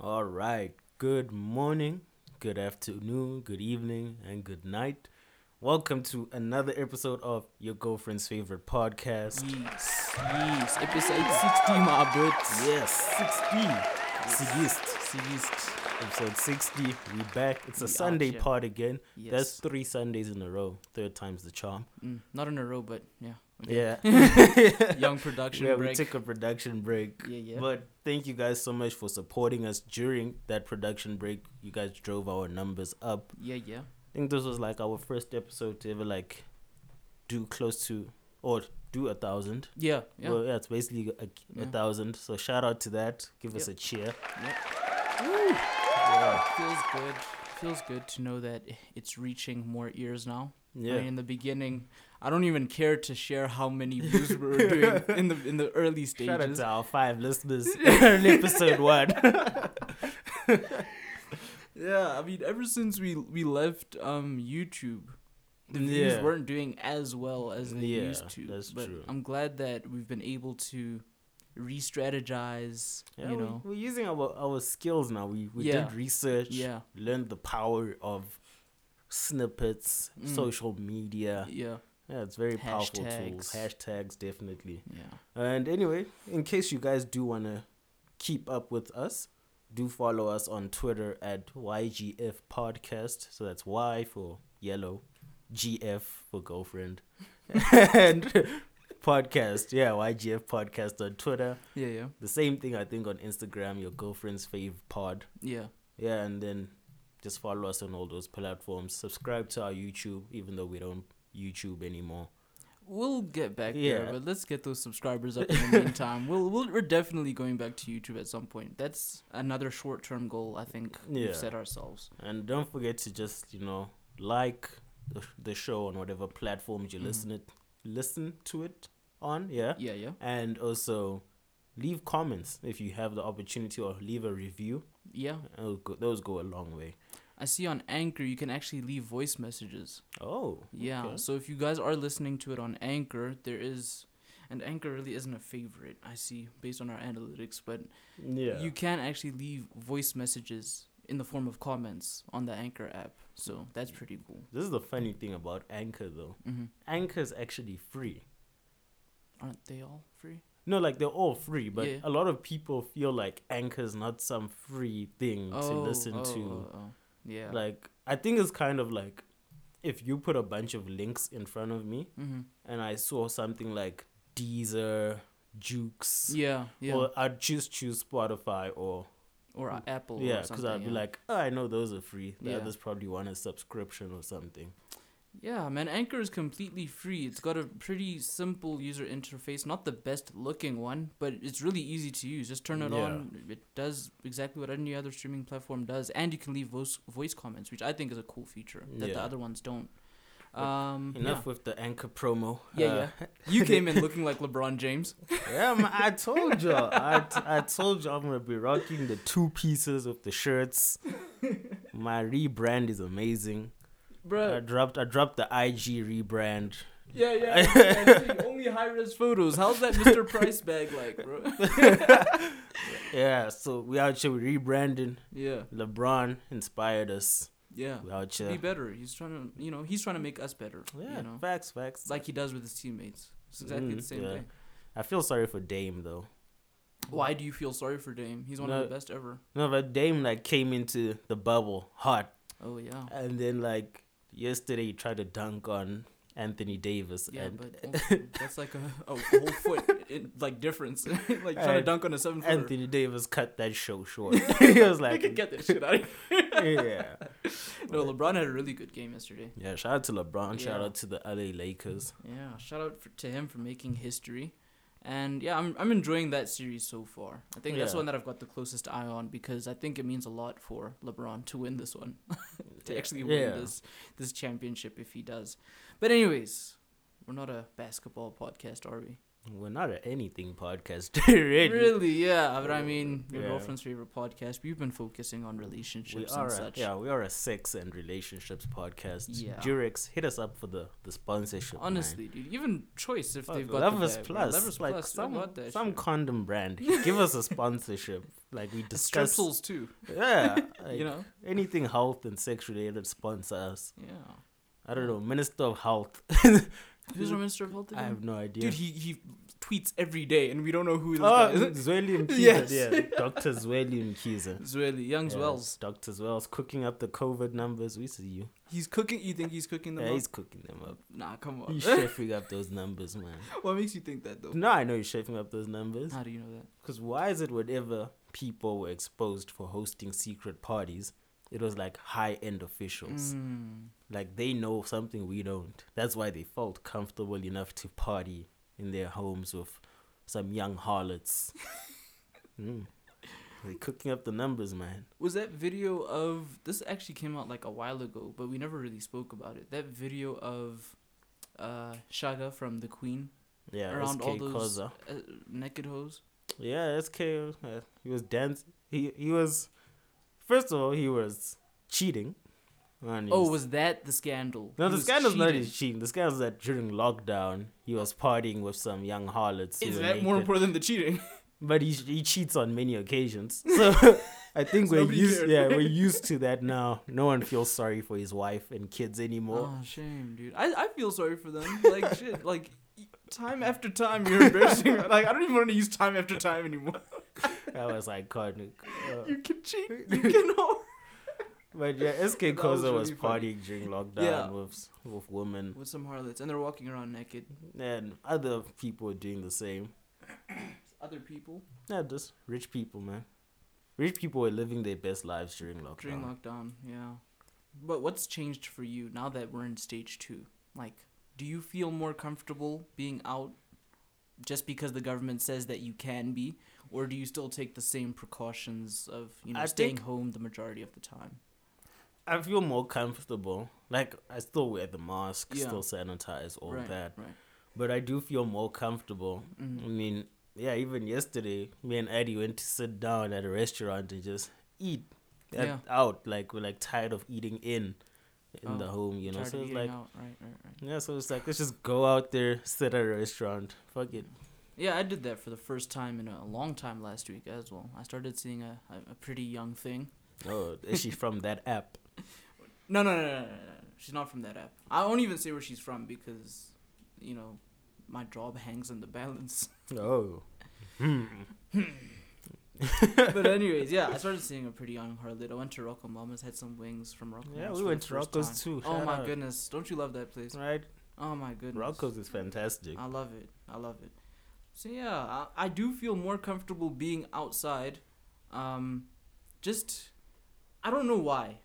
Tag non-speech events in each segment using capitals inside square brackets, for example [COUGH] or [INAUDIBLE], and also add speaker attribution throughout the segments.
Speaker 1: All right. Good morning, good afternoon, good evening, and good night. Welcome to another episode of your girlfriend's favorite podcast.
Speaker 2: Yes, yes. Episode 60, my boots.
Speaker 1: Yes, 60. Sigist. Episode 60. We back. It's a
Speaker 2: We
Speaker 1: Sunday
Speaker 2: here.
Speaker 1: pod again.
Speaker 2: Yes.
Speaker 1: That's three Sundays in a row. Third time's the charm.
Speaker 2: Mm, not in a row, but yeah. [LAUGHS]
Speaker 1: Yeah.
Speaker 2: Young production
Speaker 1: yeah,
Speaker 2: break.
Speaker 1: we took a production break.
Speaker 2: yeah, yeah.
Speaker 1: But thank you guys so much for supporting us during that production break. You guys drove our numbers up.
Speaker 2: yeah, yeah.
Speaker 1: I think this was like our first episode to ever like do close to or do a thousand.
Speaker 2: Yeah, yeah.
Speaker 1: Well, yeah, it's basically a, a
Speaker 2: Yeah.
Speaker 1: thousand. So shout out to that. Give us a cheer.
Speaker 2: Yep.
Speaker 1: Yeah.
Speaker 2: Feels good. Feels good to know that it's reaching more ears now.
Speaker 1: Yeah.
Speaker 2: Mean, in the beginning, I don't even care to share how many [LAUGHS] views we were doing in the in the early
Speaker 1: Shout out
Speaker 2: stages.
Speaker 1: to our five listeners [LAUGHS] in episode one. [LAUGHS]
Speaker 2: Yeah, I mean, ever since we we left um YouTube, the views
Speaker 1: Yeah.
Speaker 2: weren't doing as well as they
Speaker 1: Yeah,
Speaker 2: used to.
Speaker 1: that's
Speaker 2: but
Speaker 1: true.
Speaker 2: I'm glad that we've been able to re-strategize.
Speaker 1: Yeah,
Speaker 2: you know,
Speaker 1: we, we're using our, our skills now. We we
Speaker 2: Yeah.
Speaker 1: did research,
Speaker 2: yeah,
Speaker 1: learned the power of snippets,
Speaker 2: Mm.
Speaker 1: social media.
Speaker 2: yeah,
Speaker 1: Yeah, it's very powerful tools.
Speaker 2: Hashtags.
Speaker 1: Hashtags, definitely.
Speaker 2: yeah.
Speaker 1: And anyway, in case you guys do want to keep up with us, do follow us on Twitter at YGF Podcast. So that's Y for yellow, GF for girlfriend, [LAUGHS] [LAUGHS] and podcast. Yeah, YGF Podcast on Twitter.
Speaker 2: Yeah, yeah,
Speaker 1: The same thing I think on Instagram, your girlfriend's fave pod.
Speaker 2: yeah.
Speaker 1: Yeah, and then just follow us on all those platforms. Subscribe to our YouTube, even though we don't YouTube anymore.
Speaker 2: We'll get back
Speaker 1: Yeah.
Speaker 2: there, but let's get those subscribers up in the [LAUGHS] meantime. We'll, we'll we're definitely going back to YouTube at some point. That's another short-term goal I think
Speaker 1: Yeah.
Speaker 2: we've set ourselves.
Speaker 1: And don't forget to just, you know, like the, show on whatever platforms you
Speaker 2: Mhm.
Speaker 1: listen it listen to it on, yeah.
Speaker 2: Yeah, yeah,
Speaker 1: And also leave comments if you have the opportunity or leave a review.
Speaker 2: yeah.
Speaker 1: Those go, those go a long way.
Speaker 2: I see on Anchor you can actually leave voice messages.
Speaker 1: Oh.
Speaker 2: Yeah.
Speaker 1: okay.
Speaker 2: So if you guys are listening to it on Anchor, there is, and Anchor really isn't a favorite. I see based on our analytics, but
Speaker 1: Yeah.
Speaker 2: you can actually leave voice messages in the form of comments on the Anchor app. So that's pretty cool.
Speaker 1: this is the funny thing about Anchor though.
Speaker 2: hmm
Speaker 1: is actually free.
Speaker 2: Aren't they all free?
Speaker 1: No, like they're all free, but
Speaker 2: Yeah.
Speaker 1: a lot of people feel like Anchor's not some free thing to listen
Speaker 2: oh,
Speaker 1: to.
Speaker 2: oh, oh. Yeah.
Speaker 1: Like I think it's kind of like if you put a bunch of links in front of me
Speaker 2: hmm
Speaker 1: and I saw something like Deezer, JOOX,
Speaker 2: Yeah. Yeah.
Speaker 1: or I'd just choose Spotify or
Speaker 2: or uh, Apple.
Speaker 1: yeah, because I'd be like, oh, I know those are free. The
Speaker 2: Yeah.
Speaker 1: others probably want a subscription or something.
Speaker 2: Yeah, man, Anchor is completely free. It's got a pretty simple user interface, not the best looking one, but it's really easy to use. Just turn it
Speaker 1: Yeah.
Speaker 2: on. It does exactly what any other streaming platform does, and you can leave voice voice comments, which I think is a cool feature that the other ones don't. Um,
Speaker 1: Enough with the Anchor promo.
Speaker 2: Yeah,
Speaker 1: Uh,
Speaker 2: yeah. [LAUGHS] You came in looking like LeBron James.
Speaker 1: yeah, man, I told you. I, t- I told you I'm gonna be rocking the two pieces of the shirts. My rebrand is amazing. I dropped I dropped the IG rebrand.
Speaker 2: Yeah, yeah. [LAUGHS] I'm only high res photos. How's that Mr. Price bag like, bro? [LAUGHS]
Speaker 1: Yeah, so we out here rebranding.
Speaker 2: yeah,
Speaker 1: LeBron inspired us.
Speaker 2: yeah.
Speaker 1: We out
Speaker 2: Be better. He's trying to, you know, he's trying to make us better.
Speaker 1: Yeah,
Speaker 2: You know,
Speaker 1: facts, facts.
Speaker 2: like he does with his teammates. It's exactly
Speaker 1: Mm,
Speaker 2: the same
Speaker 1: yeah.
Speaker 2: thing.
Speaker 1: I feel sorry for Dame though.
Speaker 2: Why do you feel sorry for Dame? He's one
Speaker 1: No.
Speaker 2: of the best ever.
Speaker 1: No, but Dame like came into the bubble hot,
Speaker 2: Oh yeah.
Speaker 1: and then like yesterday he tried to dunk on Anthony Davis,
Speaker 2: Yeah,
Speaker 1: and
Speaker 2: but [LAUGHS] that's like a, a whole foot in, like difference. [LAUGHS] like trying to dunk on a seven footer.
Speaker 1: Anthony Davis cut that show short. [LAUGHS] he was like, I
Speaker 2: can get this shit out of here.
Speaker 1: yeah,
Speaker 2: No, LeBron had a really good game yesterday.
Speaker 1: yeah. Shout out to LeBron. Shout out to the LA Lakers.
Speaker 2: Yeah, shout out for, to him for making history. And yeah, I'm I'm enjoying that series so far. I think that's the one that I've got the closest eye on because I think it means a lot for LeBron to win this one, [LAUGHS] to actually win
Speaker 1: Yeah.
Speaker 2: this this championship if he does. But anyways, we're not a basketball podcast, are we?
Speaker 1: We're not an anything podcast, [LAUGHS] really.
Speaker 2: Really, yeah. But I mean, your
Speaker 1: Yeah.
Speaker 2: girlfriend's favorite podcast. We've been focusing on relationships and
Speaker 1: a,
Speaker 2: such.
Speaker 1: yeah, we are a sex and relationships podcast.
Speaker 2: Yeah.
Speaker 1: Durex, hit us up for the the sponsorship. man.
Speaker 2: Honestly, dude. Even Choice, if
Speaker 1: Fuck,
Speaker 2: they've got
Speaker 1: Lovers
Speaker 2: the
Speaker 1: Plus,
Speaker 2: Lovers
Speaker 1: like
Speaker 2: Plus,
Speaker 1: some some
Speaker 2: shit.
Speaker 1: condom brand. [LAUGHS] Give us a sponsorship. Like we discuss.
Speaker 2: Strepsils too.
Speaker 1: Yeah, [LAUGHS] like
Speaker 2: you know.
Speaker 1: anything health and sex related sponsor us.
Speaker 2: Yeah.
Speaker 1: I don't know, Minister of Health.
Speaker 2: Who's our Minister of Health
Speaker 1: I have no idea.
Speaker 2: Dude, he he tweets every day, and we don't know who this
Speaker 1: oh,
Speaker 2: guy is.
Speaker 1: Zweli [LAUGHS] Mkhize,
Speaker 2: Yes.
Speaker 1: yeah, Doctor Zweli Mkhize.
Speaker 2: Zweli, Young Zwells.
Speaker 1: Doctor Zwells cooking up the COVID numbers. We see you.
Speaker 2: He's cooking. You think he's cooking them
Speaker 1: Yeah,
Speaker 2: up?
Speaker 1: he's cooking them up.
Speaker 2: Nah, come on.
Speaker 1: He's [LAUGHS] chefing up those numbers, man.
Speaker 2: what makes you think that though?
Speaker 1: No, I know he's chefing up those numbers.
Speaker 2: How do you know that?
Speaker 1: Because why is it whatever people were exposed for hosting secret parties, it was like high end officials?
Speaker 2: Mm.
Speaker 1: Like they know something we don't. That's why they felt comfortable enough to party in their homes with some young harlots. [LAUGHS] mm. They're cooking up the numbers, man.
Speaker 2: Was that video of this actually came out like a while ago, but we never really spoke about it. That video of uh Shaka from the Queen
Speaker 1: Yeah,
Speaker 2: around all those uh, naked hoes.
Speaker 1: Yeah, SK. Uh, he was dancing. He he was. First of all, he was cheating.
Speaker 2: Oh, was that the scandal?
Speaker 1: no,
Speaker 2: He
Speaker 1: the scandal's not
Speaker 2: cheating.
Speaker 1: his cheating. The scandal's that during lockdown he was partying with some young harlots.
Speaker 2: Is that more important than the cheating? [LAUGHS]
Speaker 1: But he he cheats on many occasions. [LAUGHS] So I think we're used.
Speaker 2: cared.
Speaker 1: Yeah, we're [LAUGHS] used to that now. No one feels sorry for his wife and kids anymore.
Speaker 2: Oh, shame, dude. I, I feel sorry for them. Like shit. Like time after time, you're embarrassing. like I don't even want to use time after time anymore.
Speaker 1: That was iconic. Uh,
Speaker 2: You can cheat. [LAUGHS] You can whore.
Speaker 1: but yeah, [LAUGHS] SK
Speaker 2: That was
Speaker 1: Khoza was,
Speaker 2: really funny.
Speaker 1: partying during lockdown
Speaker 2: Yeah.
Speaker 1: with with women.
Speaker 2: With some harlots, and they're walking around naked.
Speaker 1: and other people are doing the same. [COUGHS]
Speaker 2: Other people
Speaker 1: Yeah, just rich people, man. Rich people were living their best lives during lockdown.
Speaker 2: during lockdown. Yeah. But what's changed for you now that we're in stage two? Like, do you feel more comfortable being out just because the government says that you can be, or do you still take the same precautions of you know
Speaker 1: I
Speaker 2: staying home the majority of the time?
Speaker 1: I feel more comfortable. Like I still wear the mask,
Speaker 2: Yeah.
Speaker 1: still sanitize, all
Speaker 2: right.
Speaker 1: that.
Speaker 2: Right.
Speaker 1: But I do feel more comfortable.
Speaker 2: Mhm.
Speaker 1: I mean, yeah, even yesterday, me and Eddie went to sit down at a restaurant and just eat at-
Speaker 2: Yeah.
Speaker 1: out. Like we're like tired of eating in in the
Speaker 2: Oh,
Speaker 1: home, you know. So it's like
Speaker 2: out. Right. Right. Right.
Speaker 1: yeah, so it's like let's just go out there, sit at a restaurant. Fuck it.
Speaker 2: Yeah, I did that for the first time in a long time last week as well. I started seeing a, a, pretty young thing.
Speaker 1: Oh, is she from [LAUGHS] that app?
Speaker 2: No, no, no, no, no, no. She's not from that app. I won't even say where she's from because, you know, my job hangs in the balance.
Speaker 1: Oh. [LAUGHS] Hmm.
Speaker 2: but anyways, yeah, I [LAUGHS] started seeing a pretty young harlot. I went to Rocco Mama's, had some wings from Rocco.
Speaker 1: Yeah,
Speaker 2: Mama's
Speaker 1: we went to Rocco's too.
Speaker 2: Oh my
Speaker 1: out.
Speaker 2: goodness, don't you love that place?
Speaker 1: Right?
Speaker 2: Oh my goodness.
Speaker 1: Rocco's is fantastic.
Speaker 2: I love it. I love it. So yeah, I, I do feel more comfortable being outside. Um, just I don't know why,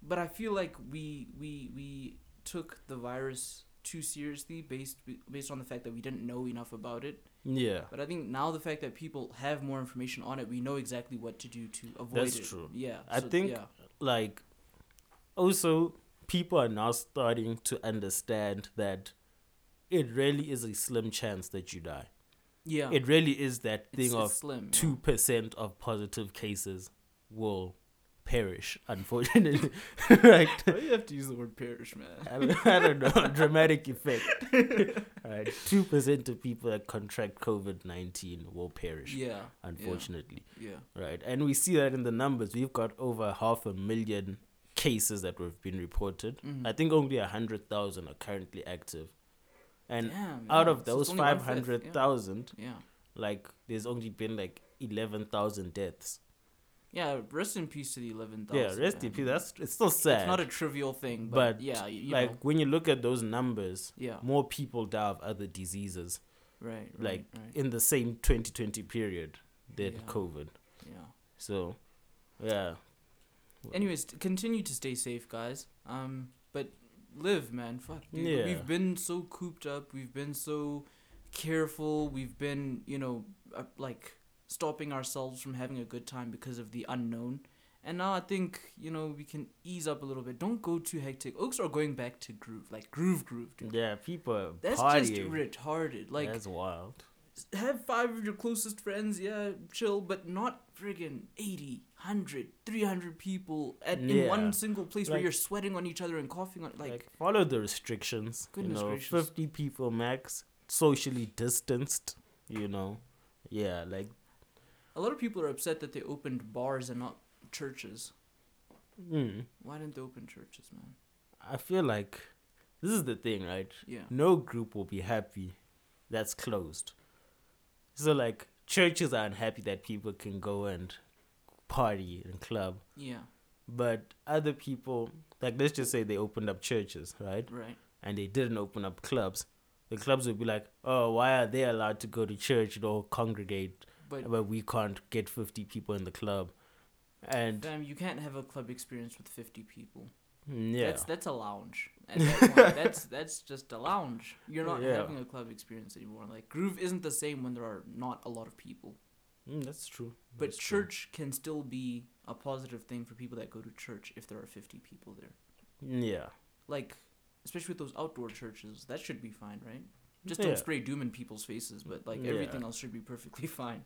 Speaker 2: but I feel like we we we took the virus too seriously based based on the fact that we didn't know enough about it.
Speaker 1: Yeah.
Speaker 2: But I think now the fact that people have more information on it, we know exactly what to do to avoid
Speaker 1: That's
Speaker 2: it.
Speaker 1: true.
Speaker 2: Yeah.
Speaker 1: I
Speaker 2: so,
Speaker 1: think-
Speaker 2: yeah.
Speaker 1: Like, also, people are now starting to understand that it really is a slim chance that you die.
Speaker 2: Yeah.
Speaker 1: It really is that thing
Speaker 2: it's
Speaker 1: of
Speaker 2: slim.
Speaker 1: two percent of positive cases will perish. Unfortunately, [LAUGHS] right?
Speaker 2: Why do you have to use the word perish, man?
Speaker 1: I, mean, I don't know. [LAUGHS] Dramatic effect. [LAUGHS] right, two percent of people that contract COVID nineteen will perish.
Speaker 2: Yeah.
Speaker 1: Unfortunately,
Speaker 2: Yeah.
Speaker 1: right, and we see that in the numbers. We've got over half a million cases that have been reported.
Speaker 2: Mhm.
Speaker 1: I think only a hundred thousand are currently active, and
Speaker 2: Damn,
Speaker 1: out
Speaker 2: yeah,
Speaker 1: of those five hundred
Speaker 2: yeah. Yeah.
Speaker 1: like there's only been like eleven thousand deaths.
Speaker 2: Yeah, rest in peace to the eleven thousand.
Speaker 1: Yeah, rest in peace. That's it's still sad.
Speaker 2: It's not a trivial thing, but,
Speaker 1: But,
Speaker 2: yeah,
Speaker 1: like
Speaker 2: know,
Speaker 1: when you look at those numbers,
Speaker 2: yeah,
Speaker 1: more people die of other diseases
Speaker 2: right, right,
Speaker 1: like
Speaker 2: right.
Speaker 1: in the same 2020 period than
Speaker 2: Yeah.
Speaker 1: COVID.
Speaker 2: yeah.
Speaker 1: So, yeah,
Speaker 2: Anyways, continue to stay safe, guys. Um, live, man. Fuck, dude.
Speaker 1: Yeah.
Speaker 2: We've been so cooped up. We've been so careful. We've been, you know, uh, like stopping ourselves from having a good time because of the unknown. And now I think you know we can ease up a little bit. Don't go too hectic. Oaks are going back to groove, like groove, groove. Dude.
Speaker 1: Yeah, people
Speaker 2: That's
Speaker 1: partying.
Speaker 2: just retarded. Like
Speaker 1: That's wild.
Speaker 2: Have five of your closest friends, yeah, chill, but not friggin' 80, 100, 300 people at in one single place where you're sweating on each other and coughing on like,
Speaker 1: Like, follow the restrictions.
Speaker 2: Goodness
Speaker 1: you know,
Speaker 2: gracious.
Speaker 1: fifty people max, socially distanced. You know, yeah, like
Speaker 2: a lot of people are upset that they opened bars and not churches.
Speaker 1: mm,
Speaker 2: Why didn't they open churches, man?
Speaker 1: I feel like this is the thing, right?
Speaker 2: Yeah.
Speaker 1: No group will be happy that's closed. So like churches are unhappy that people can go and party and club,
Speaker 2: Yeah.
Speaker 1: but other people like let's just say they opened up churches, right?
Speaker 2: Right.
Speaker 1: and they didn't open up clubs, the clubs would be like, "Oh, why are they allowed to go to church and all congregate,
Speaker 2: But
Speaker 1: but we can't get fifty people in the club?" And
Speaker 2: damn, you can't have a club experience with 50 people.
Speaker 1: yeah,
Speaker 2: That's that's a lounge. At that [LAUGHS] that's that's just a lounge. You're not
Speaker 1: Yeah.
Speaker 2: having a club experience anymore. Like groove isn't the same when there are not a lot of people.
Speaker 1: Mm, that's true.
Speaker 2: But
Speaker 1: That's true.
Speaker 2: church can still be a positive thing for people that go to church if there are 50 people there.
Speaker 1: Yeah,
Speaker 2: Like, especially with those outdoor churches, that should be fine, right? Just
Speaker 1: Yeah.
Speaker 2: don't spray doom in people's faces, but like
Speaker 1: Yeah.
Speaker 2: everything else should be perfectly [LAUGHS] fine.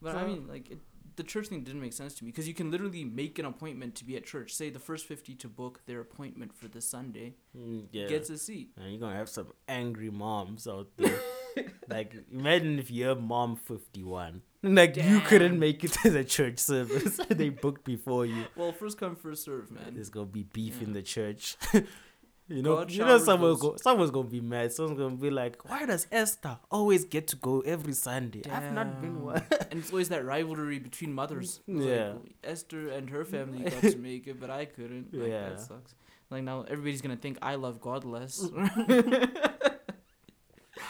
Speaker 2: But I mean, like, it, the church thing didn't make sense to me because you can literally make an appointment to be at church. Say the first 50 to book their appointment for the Sunday
Speaker 1: Mm, yeah.
Speaker 2: gets a seat.
Speaker 1: and you're gonna have some angry moms out there. [LAUGHS] like, imagine if you're mom fifty-one, like you couldn't make it to the church service. [LAUGHS] they booked before you.
Speaker 2: Well, first come, first serve, man.
Speaker 1: There's gonna be beef in the church. [LAUGHS] you know,
Speaker 2: God
Speaker 1: you know,
Speaker 2: showers
Speaker 1: someone
Speaker 2: those-
Speaker 1: go, someone's gonna be mad. Someone's gonna be like, "Why does Esther always get to go every Sunday? I've not been one." [LAUGHS]
Speaker 2: and it's always that rivalry between mothers. It's like,
Speaker 1: Yeah.
Speaker 2: Esther and her family got [LAUGHS] to make it, but I couldn't. Like,
Speaker 1: Yeah.
Speaker 2: That sucks. Like now everybody's gonna think I love God less. [LAUGHS]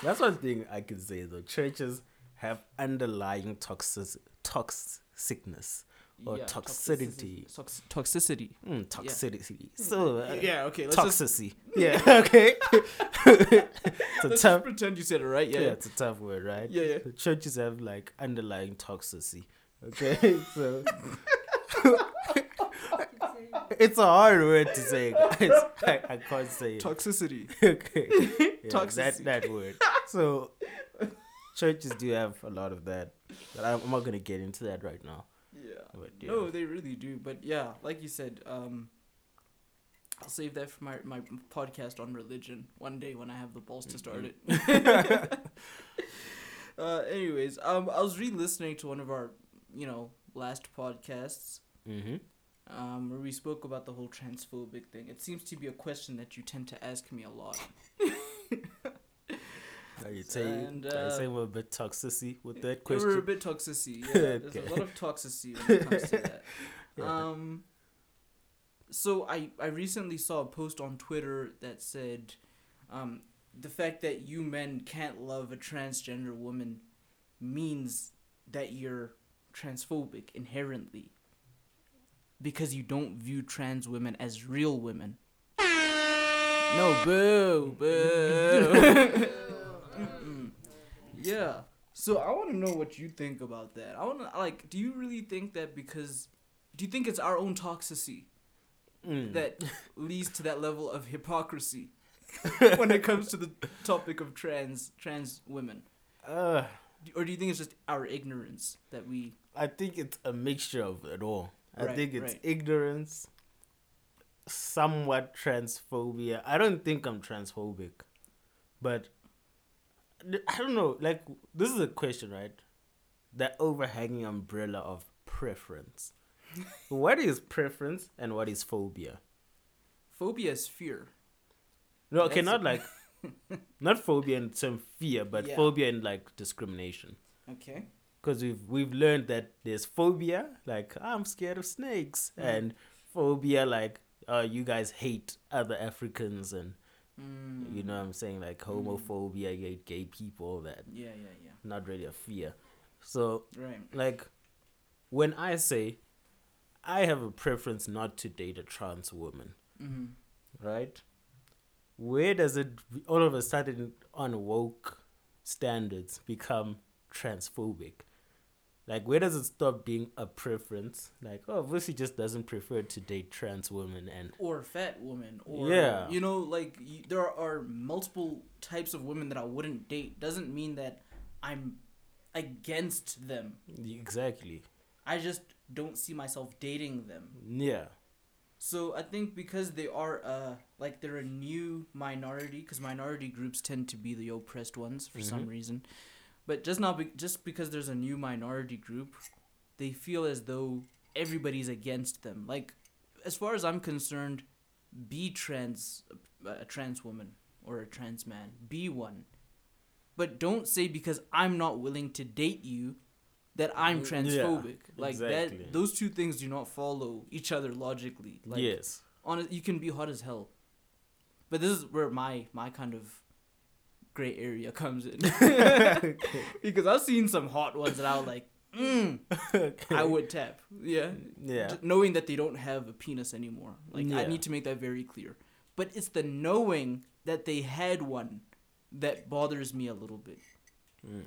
Speaker 1: That's one thing I can say though. Churches have underlying toxic toxicness or
Speaker 2: Yeah,
Speaker 1: toxicity.
Speaker 2: Tox- toxicity.
Speaker 1: Mm, toxicity. So uh,
Speaker 2: Yeah. Okay. Let's just,
Speaker 1: toxicity. [LAUGHS] Yeah. Okay. [LAUGHS] it's a
Speaker 2: let's
Speaker 1: tough.
Speaker 2: just pretend you said it right.
Speaker 1: Yeah,
Speaker 2: Yeah.
Speaker 1: it's a tough word, right?
Speaker 2: Yeah. Yeah.
Speaker 1: The churches have like underlying toxicity. Okay, [LAUGHS] so it's a hard word to say, guys. I, I can't say it.
Speaker 2: Toxicity.
Speaker 1: okay, yeah, that
Speaker 2: Toxicity.
Speaker 1: that word. So churches do have a lot of that, but I'm, I'm not gonna get into that right now.
Speaker 2: Yeah.
Speaker 1: But yeah,
Speaker 2: No, they really do. But yeah, like you said, um, I'll save that for my my podcast on religion one day when I have the balls to start it. [LAUGHS] uh, anyways, um, I was re-listening to one of our, you know, last podcasts,
Speaker 1: mm-hmm.
Speaker 2: um, where we spoke about the whole transphobic thing. It seems to be a question that you tend to ask me a lot. [LAUGHS]
Speaker 1: Are you [LAUGHS] saying?
Speaker 2: And,
Speaker 1: are you
Speaker 2: uh,
Speaker 1: saying we're a bit toxicity with that
Speaker 2: question? We're a bit toxicity. [LAUGHS] Yeah, there's a lot of toxicity when it comes to that. [LAUGHS]
Speaker 1: Yeah.
Speaker 2: Um, so I I recently saw a post on Twitter that said, um, the fact that you men can't love a transgender woman means that you're transphobic inherently because you don't view trans women as real women. No, boo, boo. Mm-mm. yeah. So I want to know what you think about that. I want to like, do you really think that because, do you think it's our own toxicity
Speaker 1: Mm.
Speaker 2: that [LAUGHS] leads to that level of hypocrisy [LAUGHS] when it comes to the topic of trans trans women,
Speaker 1: Uh,
Speaker 2: or do you think it's just our ignorance that we?
Speaker 1: I think it's a mixture of it all. I
Speaker 2: Right,
Speaker 1: think it's
Speaker 2: right.
Speaker 1: ignorance, somewhat transphobia. I don't think I'm transphobic, but I don't know. Like this is a question, right? The overhanging umbrella of preference. [LAUGHS] what is preference and what is phobia?
Speaker 2: Phobia is fear.
Speaker 1: No, okay,
Speaker 2: That's-
Speaker 1: not like [LAUGHS] not phobia in some fear, but
Speaker 2: Yeah.
Speaker 1: phobia in like discrimination.
Speaker 2: Okay.
Speaker 1: because we've we've learned that there's phobia like i'm scared of snakes
Speaker 2: Mm.
Speaker 1: and phobia like uh you guys hate other africans and
Speaker 2: Mm.
Speaker 1: you know what i'm saying like homophobia you hate gay people all that
Speaker 2: Yeah, yeah, yeah.
Speaker 1: not really a fear so
Speaker 2: Right.
Speaker 1: like when i say i have a preference not to date a trans woman
Speaker 2: Mm-hmm.
Speaker 1: right where does it all of a sudden on woke standards become transphobic Like, where does it stop being a preference? Like, oh, obviously, just doesn't prefer to date trans women, and
Speaker 2: or fat women, or
Speaker 1: Yeah.
Speaker 2: you know like y there are multiple types of women that i wouldn't date doesn't mean that i'm against them
Speaker 1: exactly,
Speaker 2: i just don't see myself dating them
Speaker 1: yeah,
Speaker 2: so i think because they are uh like they're a new minority because minority groups tend to be the oppressed ones for some
Speaker 1: Mhm.
Speaker 2: reason but just not be- just because there's a new minority group they feel as though everybody's against them. Like as far as i'm concerned be trans a trans woman or a trans man. Be one. But don't say because i'm not willing to date you that i'm
Speaker 1: Mm,
Speaker 2: transphobic.
Speaker 1: Yeah,
Speaker 2: like
Speaker 1: exactly.
Speaker 2: that those two things do not follow each other logically. Like
Speaker 1: yes,
Speaker 2: on you can be hot as hell. But this is where my my kind of gray area comes in. [LAUGHS] [LAUGHS] Because i've seen some hot ones that i was like mm, [LAUGHS] i would tap. Yeah.
Speaker 1: Yeah,
Speaker 2: knowing that they don't have a penis anymore. Like i need to make that very clear. But it's the knowing that they had one that bothers me a little bit.
Speaker 1: Mm.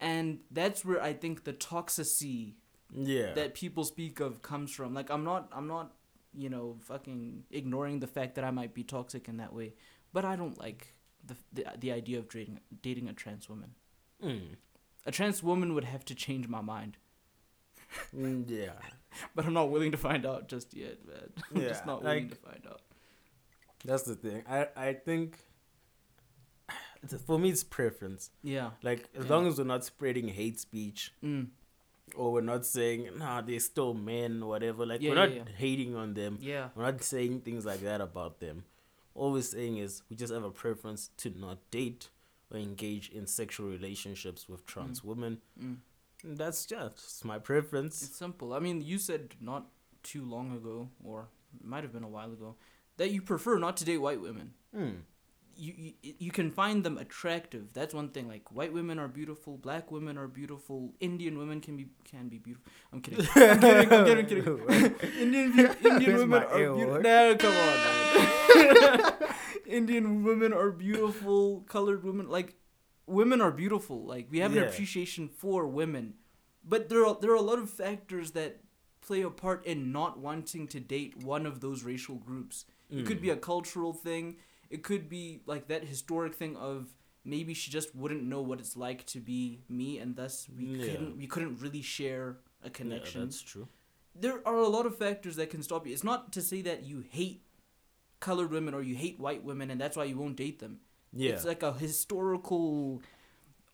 Speaker 2: and that's where i think the toxicity
Speaker 1: yeah,
Speaker 2: that people speak of comes from. Like I'm not I'm not, you know, fucking ignoring the fact that I might be toxic in that way, but I don't like the the, the idea of dating dating a trans woman.
Speaker 1: Mm.
Speaker 2: A trans woman would have to change my mind,
Speaker 1: Mm, yeah. [LAUGHS]
Speaker 2: but I'm not willing to find out just yet, man. [LAUGHS] I'm just
Speaker 1: Yeah,
Speaker 2: not willing
Speaker 1: like-
Speaker 2: to find out.
Speaker 1: That's the thing. I I think [SIGHS] for me it's preference.
Speaker 2: Yeah.
Speaker 1: Like as
Speaker 2: Yeah.
Speaker 1: long as we're not spreading hate speech
Speaker 2: Mm.
Speaker 1: or we're not saying nah they're still men or whatever. Like
Speaker 2: Yeah,
Speaker 1: we're not hating on them.
Speaker 2: Yeah.
Speaker 1: We're not saying things like that about them. All we're saying is we just have a preference to not date or engage in sexual relationships with trans women.
Speaker 2: Mm.
Speaker 1: That's just my preference.
Speaker 2: It's simple. I mean, you said not too long ago, or might have been a while ago, that you prefer not to date white women.
Speaker 1: Mm.
Speaker 2: You, you you can find them attractive. That's one thing. Like white women are beautiful, black women are beautiful, Indian women can be can be beautiful. I'm kidding. I'm kidding. I'm kidding. I'm kidding. [LAUGHS] Indian Indian women are beautiful. No, come on. [LAUGHS] Indian women are beautiful. Colored women, like women are beautiful. Like we have an appreciation for women, but there are there are a lot of factors that play a part in not wanting to date one of those racial groups. It could
Speaker 1: Mm.
Speaker 2: be a cultural thing. It could be like that historic thing of maybe she just wouldn't know what it's like to be me, and thus we
Speaker 1: Yeah.
Speaker 2: couldn't we couldn't really share a
Speaker 1: Yeah,
Speaker 2: connection.
Speaker 1: that's true.
Speaker 2: there are a lot of factors that can stop you. It's not to say that you hate colored women or you hate white women, and that's why you won't date them.
Speaker 1: Yeah.
Speaker 2: It's like a historical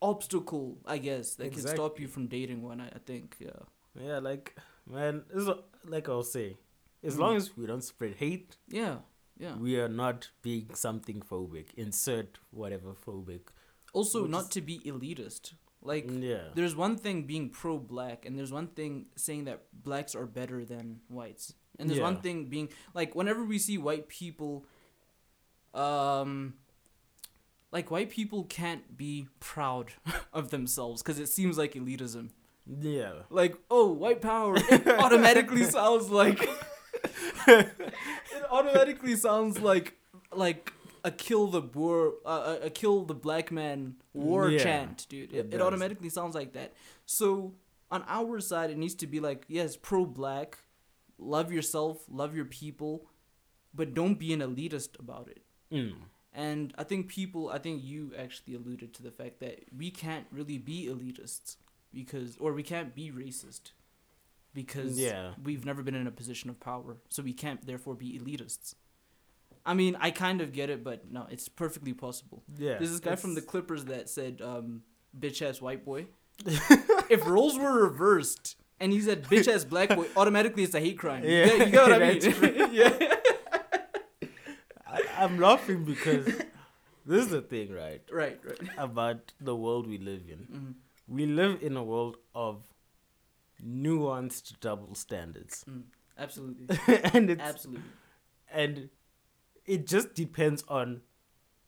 Speaker 2: obstacle, I guess, that can stop you from dating one. I, I think. Yeah.
Speaker 1: Yeah, like man, is like I'll say, as
Speaker 2: Mm.
Speaker 1: long as we don't spread hate,
Speaker 2: Yeah. Yeah.
Speaker 1: we are not being something phobic. Insert whatever phobic.
Speaker 2: Also, not to be elitist. Like.
Speaker 1: yeah,
Speaker 2: There's one thing being pro black, and there's one thing saying that blacks are better than whites. And there's one thing being like whenever we see white people um like white people can't be proud [LAUGHS] of themselves cuz it seems like elitism.
Speaker 1: yeah,
Speaker 2: Like, oh, white power [LAUGHS] automatically sounds like [LAUGHS] it automatically sounds like like a kill the boer uh, a, a kill the black man war
Speaker 1: Yeah,
Speaker 2: chant dude.
Speaker 1: It
Speaker 2: it, it automatically sounds like that. So on our side it needs to be like yes pro black love yourself love your people but don't be an elitist about it.
Speaker 1: Mm.
Speaker 2: and i think people i think you actually alluded to the fact that we can't really be elitists because or we can't be racist because
Speaker 1: Yeah.
Speaker 2: we've never been in a position of power so we can't therefore be elitists i mean i kind of get it but no it's perfectly possible
Speaker 1: yeah.
Speaker 2: there's this guy from the clippers that said um, bitch ass white boy [LAUGHS] if roles were reversed and he said bitch ass black boy [LAUGHS] automatically it's a hate crime
Speaker 1: Yeah,
Speaker 2: you, get, you get what I mean. [LAUGHS] yeah,
Speaker 1: I, I'm laughing because this is the thing, right?
Speaker 2: right right
Speaker 1: About the world we live in.
Speaker 2: Mhm.
Speaker 1: We live in a world of nuanced double standards,
Speaker 2: Mm, absolutely. [LAUGHS]
Speaker 1: And it's
Speaker 2: absolutely.
Speaker 1: and it just depends on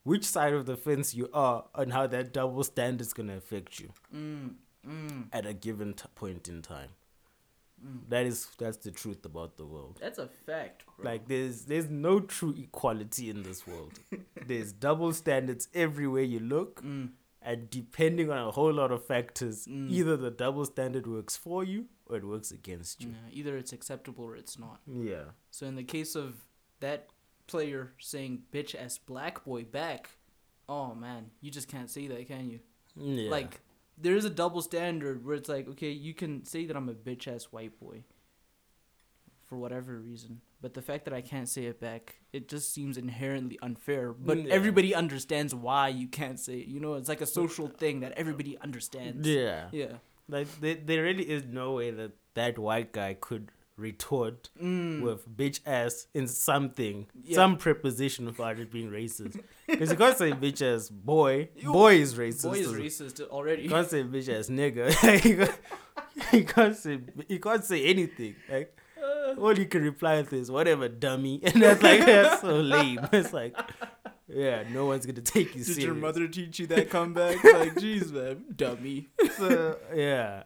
Speaker 1: which side of the fence you are and how that double standard is going to affect you
Speaker 2: mm, mm,
Speaker 1: at a given t- point in time.
Speaker 2: Mm.
Speaker 1: that is that's the truth about the world.
Speaker 2: That's a fact, bro.
Speaker 1: like there's there's no true equality in this world. [LAUGHS] There's double standards everywhere you look.
Speaker 2: Mm,
Speaker 1: and depending on a whole lot of factors,
Speaker 2: Mm.
Speaker 1: either the double standard works for you or it works against you.
Speaker 2: Yeah, either it's acceptable or it's not.
Speaker 1: Yeah.
Speaker 2: So in the case of that player saying bitch ass black boy back, oh man, you just can't say that, can you?
Speaker 1: Yeah.
Speaker 2: Like there is a double standard where it's like, okay, you can say that I'm a bitch ass white boy for whatever reason. But the fact that I can't say it back, it just seems inherently unfair. But
Speaker 1: Yeah.
Speaker 2: everybody understands why you can't say it. You know, it's like a social thing that everybody understands.
Speaker 1: yeah.
Speaker 2: Yeah.
Speaker 1: Like there, there really is no way that that white guy could retort
Speaker 2: Mm.
Speaker 1: with bitch ass in something,
Speaker 2: Yeah.
Speaker 1: some preposition without it being racist. Because you can't say bitch ass boy. Boy is racist.
Speaker 2: Boy is racist already.
Speaker 1: You can't say bitch ass nigga. [LAUGHS] you, can't, you can't say you can't say anything. Like [LAUGHS] all you can reply to is whatever dummy, [LAUGHS] and that's like that's so lame. [LAUGHS] It's like yeah, no one's gonna take you seriously.
Speaker 2: Did
Speaker 1: serious.
Speaker 2: your mother teach you that comeback? like, jeez, man, dummy.
Speaker 1: So, yeah,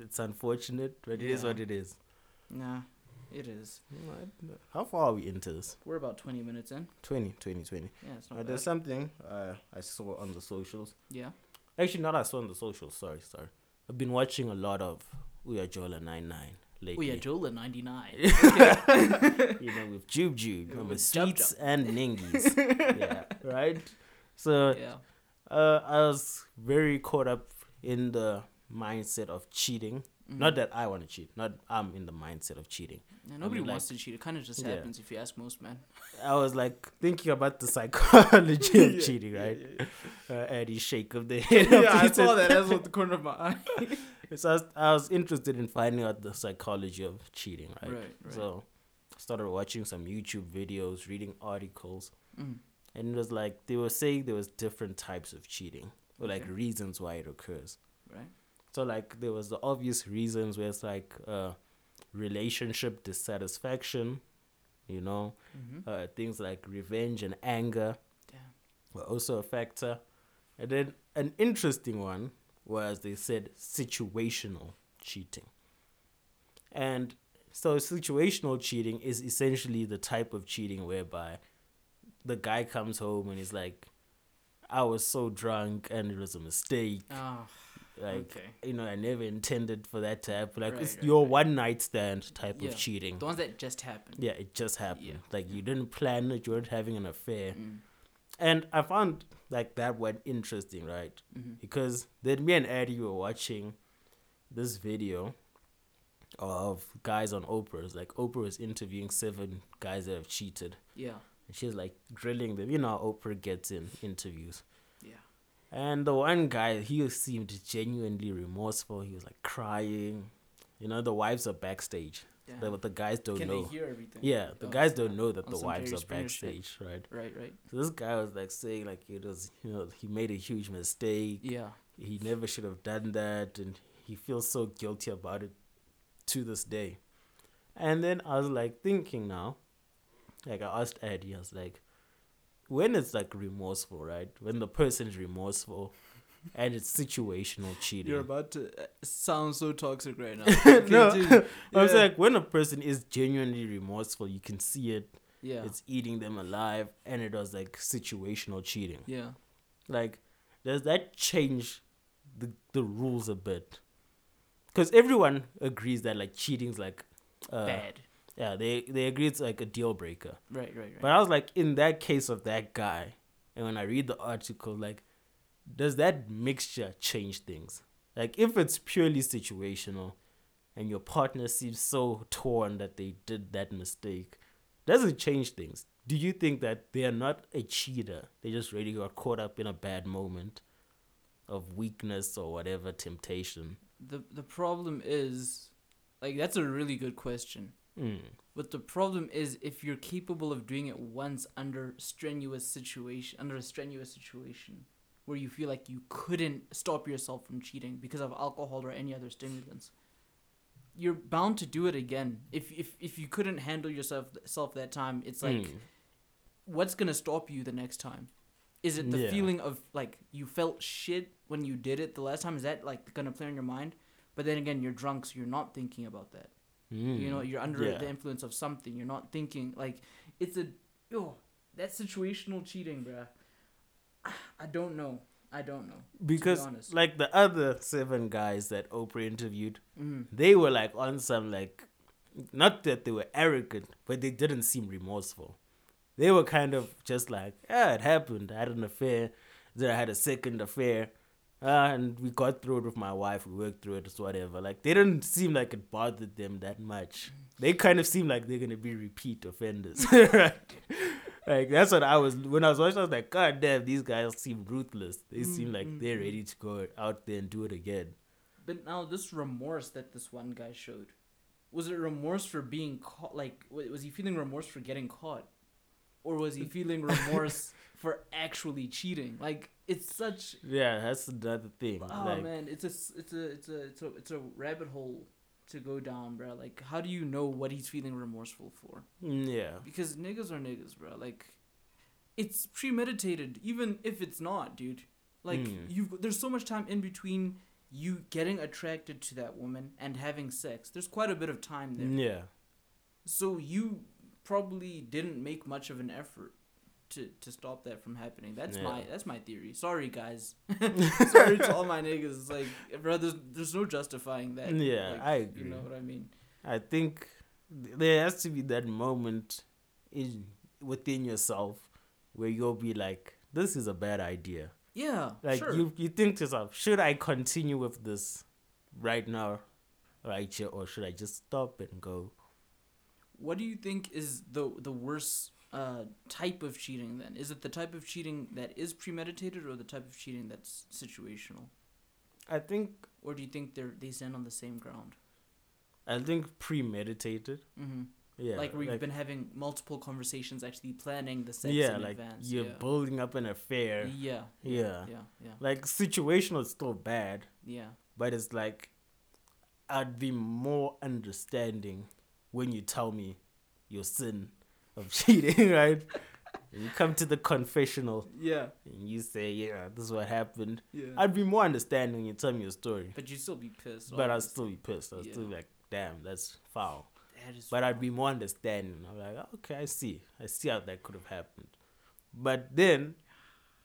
Speaker 1: it's unfortunate, but it is
Speaker 2: Yeah.
Speaker 1: what it is.
Speaker 2: Nah, it is.
Speaker 1: How far are we into this?
Speaker 2: We're about 20 minutes in.
Speaker 1: 20, 20, 20.
Speaker 2: Yeah, it's
Speaker 1: Uh,
Speaker 2: not
Speaker 1: there's something uh, I saw on the socials.
Speaker 2: Yeah.
Speaker 1: Actually, not I saw on the socials. Sorry, sorry. I've been watching a lot of Uyajola 99
Speaker 2: Oh
Speaker 1: lately.
Speaker 2: yeah, Jola 99. [LAUGHS]
Speaker 1: you know, with Jube Jube,
Speaker 2: Yeah,
Speaker 1: with
Speaker 2: with
Speaker 1: sweets and ningies. [LAUGHS] yeah, right? So
Speaker 2: yeah.
Speaker 1: uh, I was very caught up in the mindset of cheating.
Speaker 2: Mm.
Speaker 1: Not that I want to cheat. Not I'm in the mindset of cheating.
Speaker 2: Yeah, nobody
Speaker 1: mean,
Speaker 2: wants to cheat. It kind of just
Speaker 1: Yeah.
Speaker 2: happens if you ask most men. [LAUGHS]
Speaker 1: I was like thinking about the psychology of
Speaker 2: Yeah,
Speaker 1: cheating, right?
Speaker 2: yeah,
Speaker 1: Uh, Eddie shake of the head.
Speaker 2: yeah, I saw that. That's what the corner of my eye.
Speaker 1: So I was, I was interested in finding out the psychology of cheating, right?
Speaker 2: Right, right.
Speaker 1: So I started watching some YouTube videos, reading articles,
Speaker 2: Mm.
Speaker 1: and it was like they were saying there was different types of cheating or like
Speaker 2: Okay.
Speaker 1: reasons why it occurs.
Speaker 2: Right.
Speaker 1: So like there was the obvious reasons where it's like uh, relationship dissatisfaction, you know,
Speaker 2: Mm-hmm.
Speaker 1: uh, things like revenge and anger
Speaker 2: Damn.
Speaker 1: were also a factor. And then an interesting one was they said situational cheating. And so situational cheating is essentially the type of cheating whereby the guy comes home and he's like, I was so drunk and it was a mistake.
Speaker 2: Oh,
Speaker 1: Like,
Speaker 2: okay.
Speaker 1: you know, I never intended for that to happen. Like,
Speaker 2: Right,
Speaker 1: it's
Speaker 2: right,
Speaker 1: your
Speaker 2: right.
Speaker 1: one night stand type
Speaker 2: Yeah.
Speaker 1: of cheating.
Speaker 2: The ones that just happened.
Speaker 1: Yeah, it just happened.
Speaker 2: Yeah.
Speaker 1: Like, you didn't plan it, you weren't having an affair.
Speaker 2: Mm.
Speaker 1: And I found like that one interesting, right?
Speaker 2: Mm-hmm.
Speaker 1: Because then me and Eddie were watching this video of guys on Oprah's. Like Oprah was interviewing seven guys that have cheated.
Speaker 2: Yeah.
Speaker 1: And she's like grilling them. You know how Oprah gets in interviews.
Speaker 2: Yeah.
Speaker 1: And the one guy, he seemed genuinely remorseful. He was like crying. You know, the wives are backstage.
Speaker 2: Yeah.
Speaker 1: The, but the guys don't
Speaker 2: Can
Speaker 1: know.
Speaker 2: they hear everything?
Speaker 1: Yeah, the
Speaker 2: Oh,
Speaker 1: guys don't know that the wives are
Speaker 2: shit.
Speaker 1: backstage, right?
Speaker 2: Right. Right.
Speaker 1: So this guy was like saying like it was you know he made a huge mistake.
Speaker 2: Yeah.
Speaker 1: He never should have done that, and he feels so guilty about it to this day. And then I was like thinking now, like I asked Eddie, I was like, when it's like remorseful, right? When the person is remorseful, and it's situational cheating.
Speaker 2: You're about to uh, sound so toxic right now. [LAUGHS]
Speaker 1: no. [LAUGHS] I was like, when a person is genuinely remorseful, you can see it.
Speaker 2: Yeah.
Speaker 1: It's eating them alive, and it was like situational cheating.
Speaker 2: yeah.
Speaker 1: Like, does that change the the rules a bit? Because everyone agrees that like cheating's like uh,
Speaker 2: Bad.
Speaker 1: Yeah, they they agree it's like a deal breaker.
Speaker 2: Right. Right. Right.
Speaker 1: But I was like, in that case of that guy, and when I read the article, like, does that mixture change things? Like, if it's purely situational, and your partner seems so torn that they did that mistake, does it change things? Do you think that they are not a cheater? They just really got caught up in a bad moment of weakness or whatever temptation.
Speaker 2: the the problem is, like, that's a really good question.
Speaker 1: Mm.
Speaker 2: But the problem is if you're capable of doing it once under strenuous situation under a strenuous situation where you feel like you couldn't stop yourself from cheating because of alcohol or any other stimulants you're bound to do it again if if, if you couldn't handle yourself self that time it's like
Speaker 1: Mm.
Speaker 2: what's gonna stop you the next time is it the
Speaker 1: Yeah.
Speaker 2: feeling of like you felt shit when you did it the last time is that like gonna play on your mind but then again you're drunk so you're not thinking about that you know
Speaker 1: Mm.
Speaker 2: you're under
Speaker 1: Yeah.
Speaker 2: the influence of something you're not thinking like it's a oh that situational cheating bruh i don't know I don't know.
Speaker 1: because
Speaker 2: honest.
Speaker 1: like the other seven guys that Oprah interviewed,
Speaker 2: Mm.
Speaker 1: they were like on some like not that they were arrogant, but they didn't seem remorseful. They were kind of just like, yeah, it happened. I had an affair. Then I had a second affair. Uh, and we got through it with my wife. We worked through it, it's whatever. Like they didn't seem like it bothered them that much. They kind of seem like they're gonna be repeat offenders, [LAUGHS] right? Like that's what I was when I was watching. I was like, God damn, these guys seem ruthless. They seem mm-hmm. like they're ready to go out there and do it again.
Speaker 2: But now this remorse that this one guy showed, was it remorse for being caught? Like, was he feeling remorse for getting caught, or was he feeling [LAUGHS] remorse for actually cheating? Like, it's such.
Speaker 1: Yeah, that's another thing.
Speaker 2: Oh
Speaker 1: like,
Speaker 2: man, it's a s- it's a it's a it's a it's a rabbit hole to go down, bro. Like, how do you know what he's feeling remorseful for?
Speaker 1: mm, yeah,
Speaker 2: Because niggas are niggas, bro. Like, it's premeditated, even if it's not, dude. Like,
Speaker 1: Mm.
Speaker 2: you there's so much time in between you getting attracted to that woman and having sex. There's quite a bit of time there.
Speaker 1: yeah,
Speaker 2: So you probably didn't make much of an effort to to stop that from happening. That's
Speaker 1: Yeah.
Speaker 2: my that's my theory. Sorry guys. [LAUGHS] [LAUGHS] Sorry to all my niggas. It's like, bro, there's, there's no justifying that.
Speaker 1: Yeah,
Speaker 2: Like,
Speaker 1: I
Speaker 2: You know what I mean?
Speaker 1: I think there has to be that moment in within yourself where you'll be like, "This is a bad idea."
Speaker 2: Yeah.
Speaker 1: Like
Speaker 2: sure.
Speaker 1: you, you think to yourself, "Should I continue with this right now, right here, or should I just stop and go?"
Speaker 2: What do you think is the the worst uh, type of cheating? Then is it the type of cheating that is premeditated, or the type of cheating that's situational,
Speaker 1: I think,
Speaker 2: or do you think they're they stand on the same ground?
Speaker 1: I think premeditated.
Speaker 2: Mm-hmm.
Speaker 1: Yeah,
Speaker 2: like where you've been having multiple conversations, actually planning the sex
Speaker 1: yeah,
Speaker 2: in
Speaker 1: like
Speaker 2: advance.
Speaker 1: you're
Speaker 2: yeah.
Speaker 1: building up an affair.
Speaker 2: yeah,
Speaker 1: Yeah.
Speaker 2: yeah, yeah,
Speaker 1: Like situational is still bad,
Speaker 2: yeah.
Speaker 1: but it's like I'd be more understanding when you tell me your sin of [LAUGHS] cheating, right? you come to the confessional
Speaker 2: Yeah,
Speaker 1: and you say, "Yeah, this is what happened."
Speaker 2: yeah.
Speaker 1: I'd be more understanding when you tell me your story,
Speaker 2: but you'd still be pissed.
Speaker 1: but I'd still be pissed. I'd still be like, "Damn, that's foul."
Speaker 2: That is
Speaker 1: But I'd be more understanding. I'm like, "Okay, I see. I see how that could have happened." But then,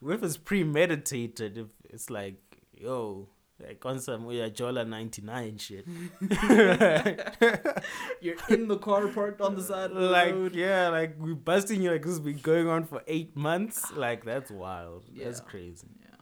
Speaker 1: if it's premeditated, if it's like, "Yo." Like on some weird Jola 99 shit. [LAUGHS]
Speaker 2: You're in the car parked on the side of the
Speaker 1: like
Speaker 2: road.
Speaker 1: yeah, like we busting you like this has been going on for eight months. Like that's wild. That's crazy.
Speaker 2: Yeah.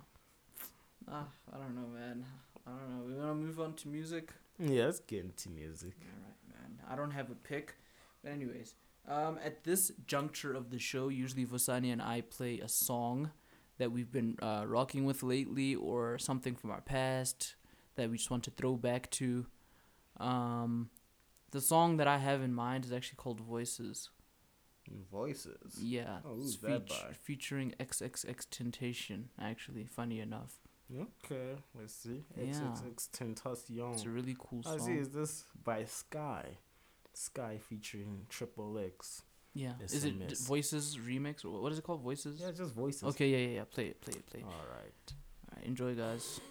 Speaker 2: Ah, I don't know, man. I don't know. We want to move on to music.
Speaker 1: Yeah, let's get into music.
Speaker 2: All right, man. I don't have a pick, but anyways, um, at this juncture of the show, usually Vosani and I play a song that we've been uh, rocking with lately, or something from our past that we just want to throw back to. Um, the song that I have in mind is actually called Voices.
Speaker 1: Voices.
Speaker 2: Yeah,
Speaker 1: Oh,
Speaker 2: it's
Speaker 1: who's that
Speaker 2: feat-
Speaker 1: by?
Speaker 2: featuring XXX Tentacion. Actually, funny enough,
Speaker 1: Okay, let's see.
Speaker 2: Yeah.
Speaker 1: XXX Tentacion.
Speaker 2: it's a really cool
Speaker 1: I see. Is this by Sky? Sky featuring Triple X.
Speaker 2: Yeah, is it d-. Voices remix or what is it called? Voices.
Speaker 1: Yeah, just voices.
Speaker 2: Okay, yeah, yeah, yeah. Play it, play it, play it.
Speaker 1: All right.
Speaker 2: All right, enjoy, guys.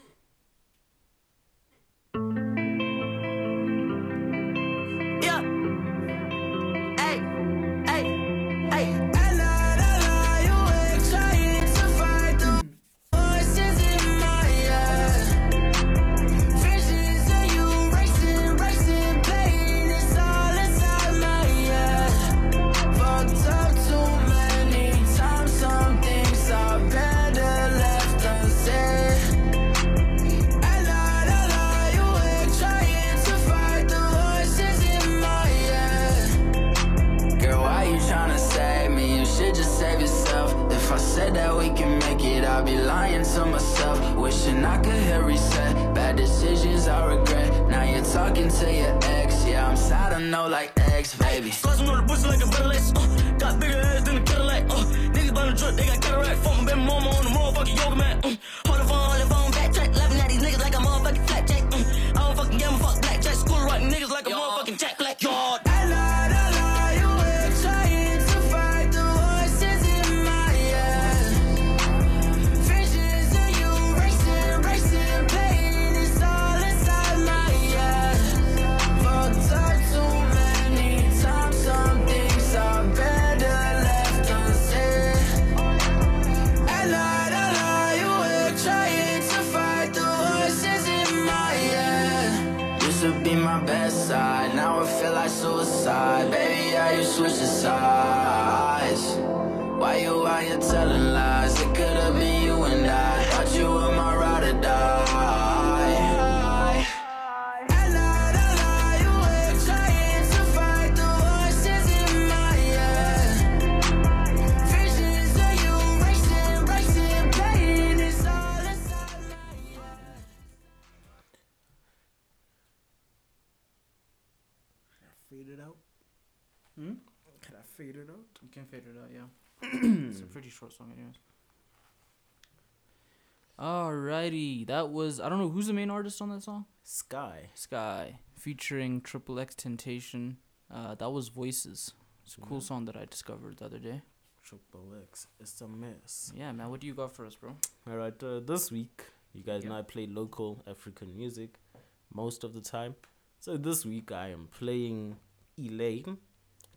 Speaker 3: That
Speaker 2: was I don't know who's the main artist on that song.
Speaker 1: Sky.
Speaker 2: Sky featuring Triple X Tentacion. Uh, that was Voices. It's a cool
Speaker 1: Yeah.
Speaker 2: song that I discovered the other day.
Speaker 1: Triple X. It's a mess.
Speaker 2: Yeah, man, what do you got for us, bro?
Speaker 1: All right, uh, this week you guys
Speaker 2: Yeah.
Speaker 1: know I play local African music most of the time. So this week I am playing Elaine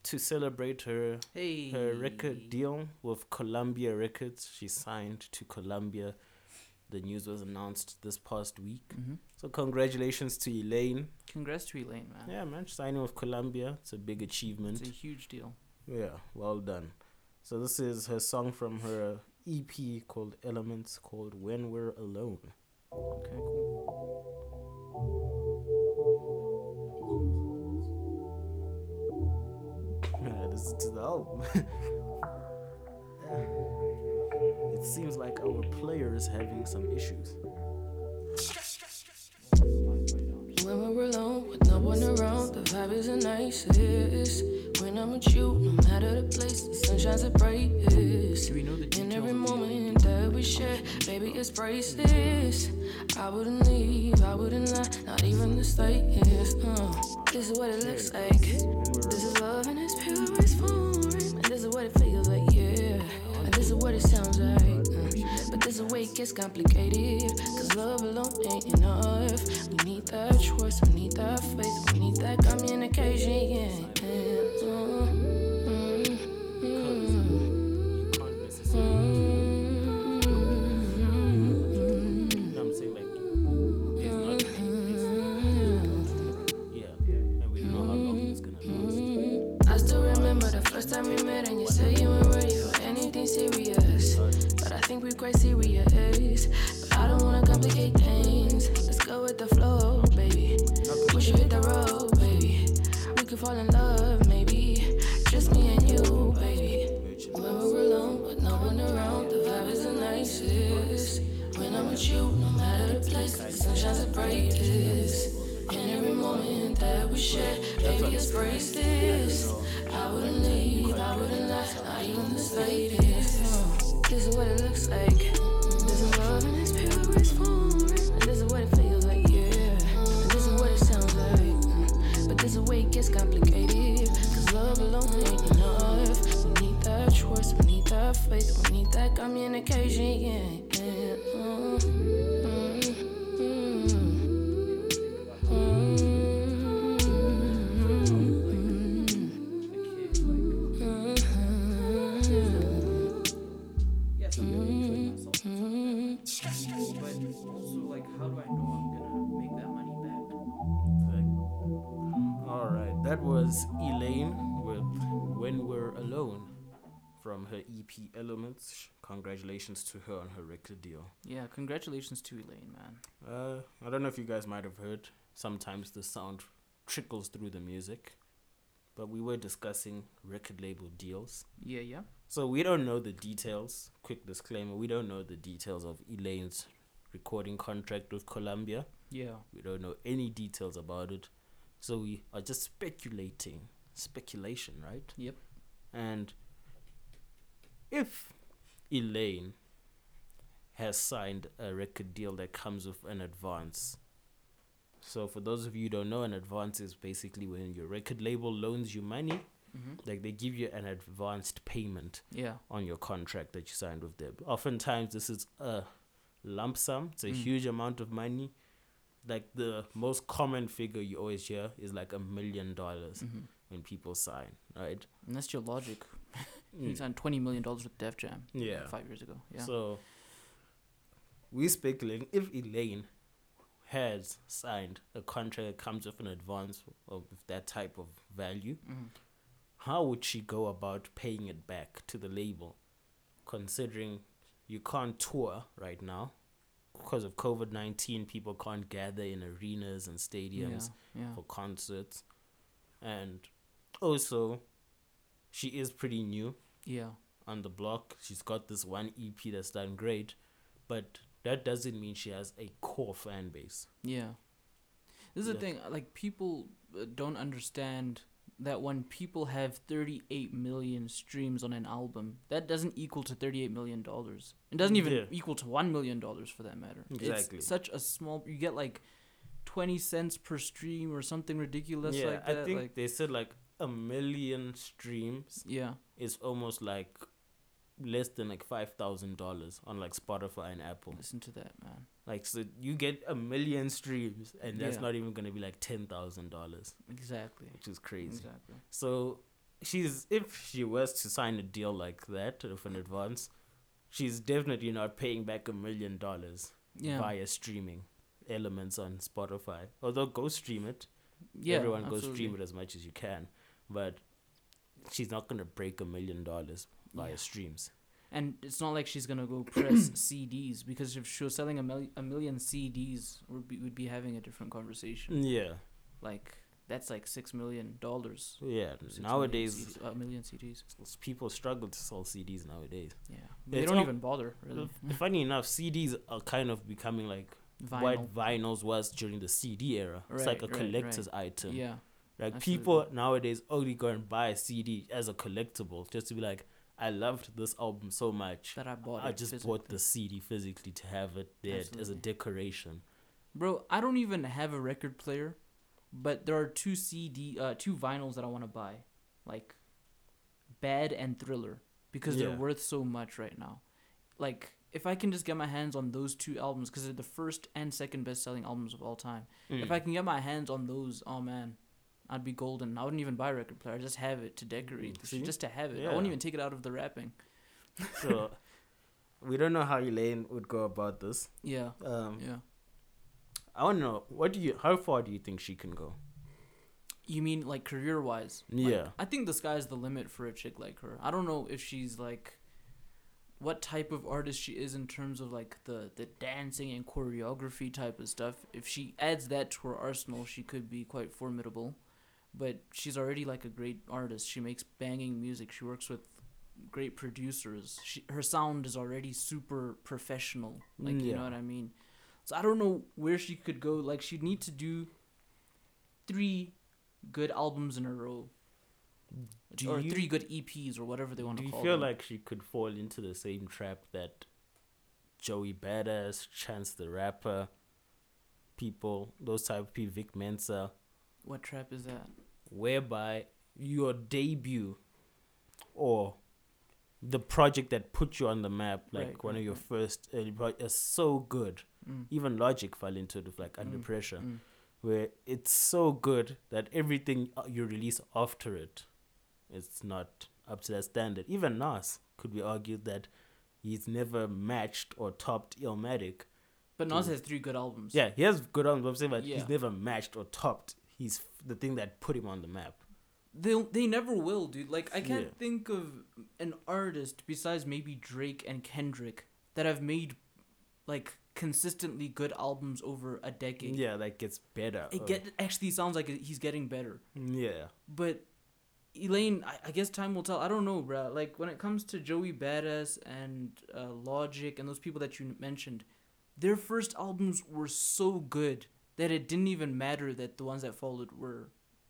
Speaker 1: to celebrate her
Speaker 2: Hey,
Speaker 1: her record deal with Columbia Records. She signed to Columbia. The news was announced this past week.
Speaker 2: hmm
Speaker 1: So congratulations to Elaine.
Speaker 2: Congrats to Elaine, man.
Speaker 1: Yeah, man, signing with Columbia. It's a big achievement.
Speaker 2: It's a huge deal.
Speaker 1: Yeah, well done. So this is her song from her EP called Elements called When We're Alone.
Speaker 2: Okay, cool.
Speaker 1: Yeah, this is to the album. [LAUGHS] seems like our player is having some issues.
Speaker 4: When we're alone with no one around, the vibe is the nicest. When I'm with you, no matter the place, the sun shines the brightest.
Speaker 2: We know the
Speaker 4: In every moment that we share, baby, it's priceless. I wouldn't leave, I wouldn't lie, not even the slightest. Uh, this is what it looks like. This is it gets complicated. Cause love alone ain't enough. We need that trust, we need that faith, we need that communication,
Speaker 1: that was Elaine with "When We're Alone" from her EP Elements. Congratulations to her on her record deal.
Speaker 2: Yeah, congratulations to Elaine, man.
Speaker 1: Uh, I don't know if you guys might have heard. Sometimes the sound trickles through the music, but we were discussing record label deals.
Speaker 2: Yeah, yeah.
Speaker 1: So we don't know the details. Quick disclaimer: we don't know the details of Elaine's recording contract with Columbia.
Speaker 2: Yeah.
Speaker 1: We don't know any details about it. So we are just speculating. Speculation, right?
Speaker 2: Yep.
Speaker 1: And if Elaine has signed a record deal that comes with an advance. So for those of you who don't know, an advance is basically when your record label loans you money,
Speaker 2: Mm-hmm.
Speaker 1: like they give you an advanced payment
Speaker 2: Yeah.
Speaker 1: on your contract that you signed with them. Oftentimes, this is a lump sum. It's a
Speaker 2: Mm.
Speaker 1: huge amount of money. Like the most common figure you always hear is like a million dollars
Speaker 2: Mm-hmm.
Speaker 1: when people sign, right?
Speaker 2: And that's your logic. [LAUGHS] He
Speaker 1: Mm.
Speaker 2: signed twenty million dollars with Def Jam. like,
Speaker 1: Yeah.
Speaker 2: five years ago. Yeah.
Speaker 1: So we speculating if Elaine has signed a contract that comes with an advance of that type of value,
Speaker 2: Mhm.
Speaker 1: how would she go about paying it back to the label, considering you can't tour right now because of COVID nineteen? People can't gather in arenas and stadiums
Speaker 2: Yeah, yeah.
Speaker 1: for concerts, and also, she is pretty new
Speaker 2: Yeah.
Speaker 1: on the block. She's got this one EP that's done great, but that doesn't mean she has a core fan base.
Speaker 2: Yeah. This is the thing. Like people uh, don't understand that when people have 38 million streams on an album, that doesn't equal to 38 million dollars. It doesn't even
Speaker 1: Yeah.
Speaker 2: equal to 1 million dollars for that matter.
Speaker 1: Exactly.
Speaker 2: It's such a small you get like 20 cents per stream or something ridiculous
Speaker 1: yeah,
Speaker 2: like that
Speaker 1: I think
Speaker 2: like
Speaker 1: they said like a million streams
Speaker 2: yeah.
Speaker 1: is almost like less than like five thousand dollars on like Spotify and Apple.
Speaker 2: Listen to that, man.
Speaker 1: Like so, you get a million streams, and that's
Speaker 2: Yeah.
Speaker 1: not even gonna be like ten thousand dollars,
Speaker 2: Exactly.
Speaker 1: which is crazy.
Speaker 2: Exactly.
Speaker 1: So she's if she was to sign a deal like that with an advance, she's definitely not paying back a million dollars
Speaker 2: Yeah.
Speaker 1: via streaming elements on Spotify. Although go stream it,
Speaker 2: Yeah.
Speaker 1: everyone go stream it as much as you can, but she's not gonna break a million dollars via
Speaker 2: Yeah.
Speaker 1: streams.
Speaker 2: And it's not like she's gonna go press [CLEARS THROAT] CDs because if she was selling a, mil- a million CDs, we'd be, we'd be having a different conversation.
Speaker 1: Yeah,
Speaker 2: Like that's like six million dollars.
Speaker 1: yeah.
Speaker 2: Six million
Speaker 1: Nowadays,
Speaker 2: CDs, a million CDs.
Speaker 1: people struggle to sell CDs nowadays.
Speaker 2: Yeah, they don't even bother really.
Speaker 1: Funny enough, CDs are kind of becoming like
Speaker 2: Vinyl.
Speaker 1: what vinyls was during the CD era. it's like a
Speaker 2: Right, right, right.
Speaker 1: collector's item.
Speaker 2: Yeah,
Speaker 1: Like
Speaker 2: absolutely.
Speaker 1: people nowadays only go and buy a CD as a collectible just to be like, I loved this album so much.
Speaker 2: that I bought.
Speaker 1: I just
Speaker 2: physically.
Speaker 1: bought the CD physically to have it there as a decoration.
Speaker 2: Bro, I don't even have a record player, but there are two CD, uh, two vinyls that I want to buy, like Bad and Thriller, because
Speaker 1: Yeah.
Speaker 2: they're worth so much right now. Like, if I can just get my hands on those two albums, because they're the first and second best-selling albums of all time. If
Speaker 1: Mm.
Speaker 2: I can get my hands on those, oh man, I'd be golden. I wouldn't even buy a record player. I just have it to decorate,
Speaker 1: Mm, see?
Speaker 2: just to have it. I wouldn't even take it out of the wrapping. [LAUGHS]
Speaker 1: so we don't know how Elaine would go about this.
Speaker 2: Yeah,
Speaker 1: Um,
Speaker 2: yeah.
Speaker 1: I want to know what do you? How far do you think she can go?
Speaker 2: You mean like career wise?
Speaker 1: Yeah.
Speaker 2: I think the sky's the limit for a chick like her. I don't know if she's like what type of artist she is in terms of like the the dancing and choreography type of stuff. If she adds that to her arsenal, she could be quite formidable. But she's already like a great artist. She makes banging music. She works with great producers. She her sound is already super professional. Mm, like you know what I mean? So I don't know where she could go. Like she'd need to do three good albums in a row.
Speaker 1: Do
Speaker 2: or
Speaker 1: you-
Speaker 2: three good EPs or whatever they want to.
Speaker 1: Do
Speaker 2: to
Speaker 1: you feel
Speaker 2: them.
Speaker 1: like she could fall into the same trap that Joey Badass, Chance the Rapper, people, those type of people, Vic Mensa,
Speaker 2: what trap is that?
Speaker 1: Whereby your debut or the project that put you on the map, like
Speaker 2: Right,
Speaker 1: one
Speaker 2: right,
Speaker 1: of your
Speaker 2: right.
Speaker 1: first early pro- is so good.
Speaker 2: Mm.
Speaker 1: Even Logic fell into it like Under
Speaker 2: Mm,
Speaker 1: Pressure,
Speaker 2: mm.
Speaker 1: where it's so good that everything uh, you release after it, it's not up to that standard. Even Nas could be argued that he's never matched or topped Illmatic.
Speaker 2: But Nas
Speaker 1: Dude.
Speaker 2: has three good albums.
Speaker 1: Yeah, he has good albums, but I'm saying that
Speaker 2: Yeah.
Speaker 1: he's never matched or topped. He's the thing that put him on the map.
Speaker 2: They they never will, dude. Like I can't
Speaker 1: Yeah.
Speaker 2: think of an artist besides maybe Drake and Kendrick that have made like consistently good albums over a decade.
Speaker 1: Yeah, that gets better.
Speaker 2: It get actually sounds like he's getting better.
Speaker 1: yeah.
Speaker 2: But Elaine, I, I guess time will tell. I don't know, bruh. Like when it comes to Joey Badass and uh, Logic and those people that you mentioned, their first albums were so good that it didn't even matter that the ones that followed were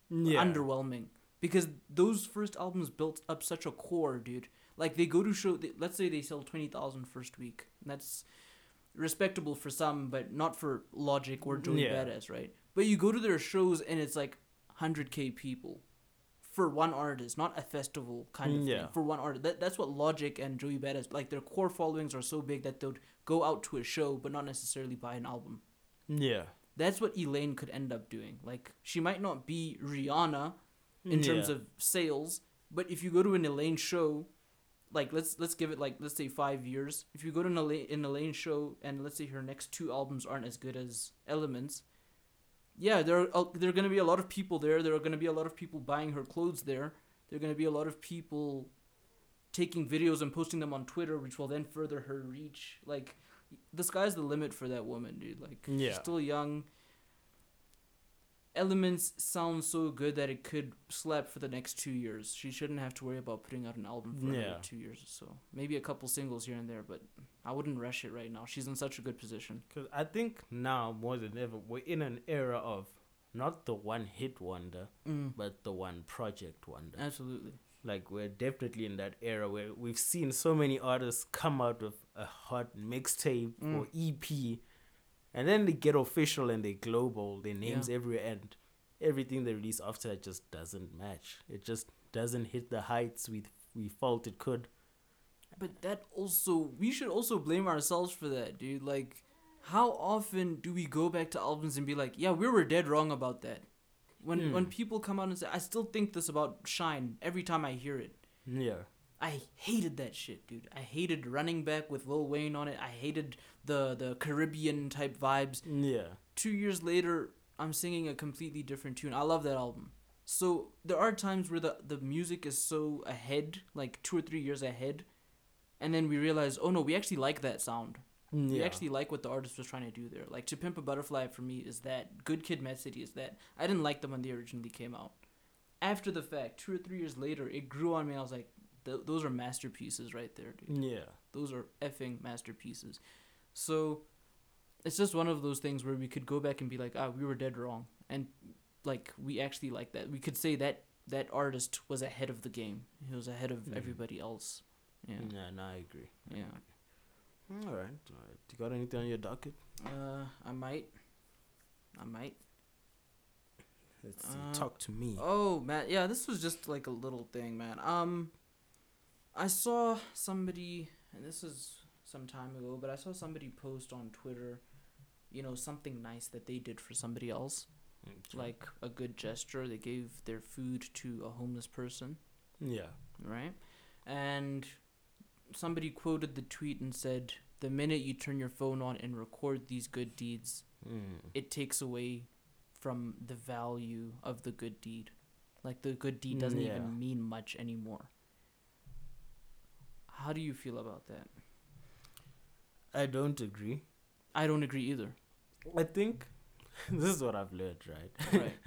Speaker 1: Yeah.
Speaker 2: underwhelming because those first albums built up such a core, dude. Like they go to show. They, let's say they sell 20,000 first week. That's respectable for some, but not for Logic or Joey
Speaker 1: Yeah.
Speaker 2: Badass, right? But you go to their shows and it's like 100k people for one artist, not a festival kind of mm,
Speaker 1: Yeah.
Speaker 2: thing. For one artist, that, that's what Logic and Joey Badass like. Their core followings are so big that they'd go out to a show, but not necessarily buy an album.
Speaker 1: Yeah.
Speaker 2: That's what Elaine could end up doing. Like she might not be Rihanna in terms of sales, but if you go to an Elaine show, like let's let's give it like let's say five years. If you go to an Elaine, an Elaine show and let's say her next two albums aren't as good as Elements, yeah, there are uh, there are gonna be a lot of people there. There are gonna be a lot of people buying her clothes there. There are gonna be a lot of people taking videos and posting them on Twitter, which will then further her reach. Like the sky's the limit for that woman, dude. Like
Speaker 1: Yeah.
Speaker 2: she's still young. Elements sound so good that it could slap for the next two years. She shouldn't have to worry about putting out an album for another
Speaker 1: Yeah.
Speaker 2: two years or so. Maybe a couple singles here and there, but I wouldn't rush it right now. She's in such a good position.
Speaker 1: Because I think now more than ever, we're in an era of not the one hit wonder,
Speaker 2: Mm.
Speaker 1: but the one project wonder.
Speaker 2: Absolutely.
Speaker 1: Like we're definitely in that era where we've seen so many artists come out with a hot mixtape
Speaker 2: Mm.
Speaker 1: or EP, and then they get official and they global, their names
Speaker 2: Yeah.
Speaker 1: everywhere, and everything they release after that just doesn't match. It just doesn't hit the heights we we felt it could.
Speaker 2: But that also, we should also blame ourselves for that, dude. Like, how often do we go back to albums and be like, yeah, we were dead wrong about that? When when
Speaker 1: Hmm.
Speaker 2: people come out and say, I still think this about Shine every time I hear it.
Speaker 1: Yeah.
Speaker 2: I hated that shit, dude. I hated running back with Lil Wayne on it. I hated the the Caribbean type vibes.
Speaker 1: Yeah.
Speaker 2: Two years later, I'm singing a completely different tune. I love that album. So there are times where the the music is so ahead, like two or three years ahead, and then we realize, oh no, we actually like that sound. We
Speaker 1: Yeah.
Speaker 2: actually like what the artist was trying to do there. Like To Pimp a Butterfly for me is that. Good Kid, Mad City is that. I didn't like them when they originally came out. After the fact, two or three years later, it grew on me. and I was like, th- those are masterpieces right there, dude.
Speaker 1: Yeah.
Speaker 2: Those are effing masterpieces. So it's just one of those things where we could go back and be like, ah, we were dead wrong, and like we actually like that. We could say that that artist was ahead of the game. He was ahead of
Speaker 1: Mhm.
Speaker 2: everybody else. Yeah,
Speaker 1: Yeah, no, I agree.
Speaker 2: yeah.
Speaker 1: All right. All right. You got anything on your docket?
Speaker 2: Uh, I might. I might.
Speaker 1: Let's see.
Speaker 2: Uh,
Speaker 1: Talk to me.
Speaker 2: Oh man, yeah, this was just like a little thing, man. Um, I saw somebody, and this is some time ago, but I saw somebody post on Twitter, you know, something nice that they did for somebody else,
Speaker 1: Okay.
Speaker 2: like a good gesture. They gave their food to a homeless person,
Speaker 1: Yeah.
Speaker 2: right? And somebody quoted the tweet and said, "The minute you turn your phone on and record these good deeds,
Speaker 1: Mm.
Speaker 2: it takes away from the value of the good deed. Like the good deed doesn't
Speaker 1: yeah.
Speaker 2: even mean much anymore. How do you feel about that?
Speaker 1: I don't agree.
Speaker 2: I don't agree either.
Speaker 1: I think [LAUGHS] this is what I've learned, right?
Speaker 2: Right.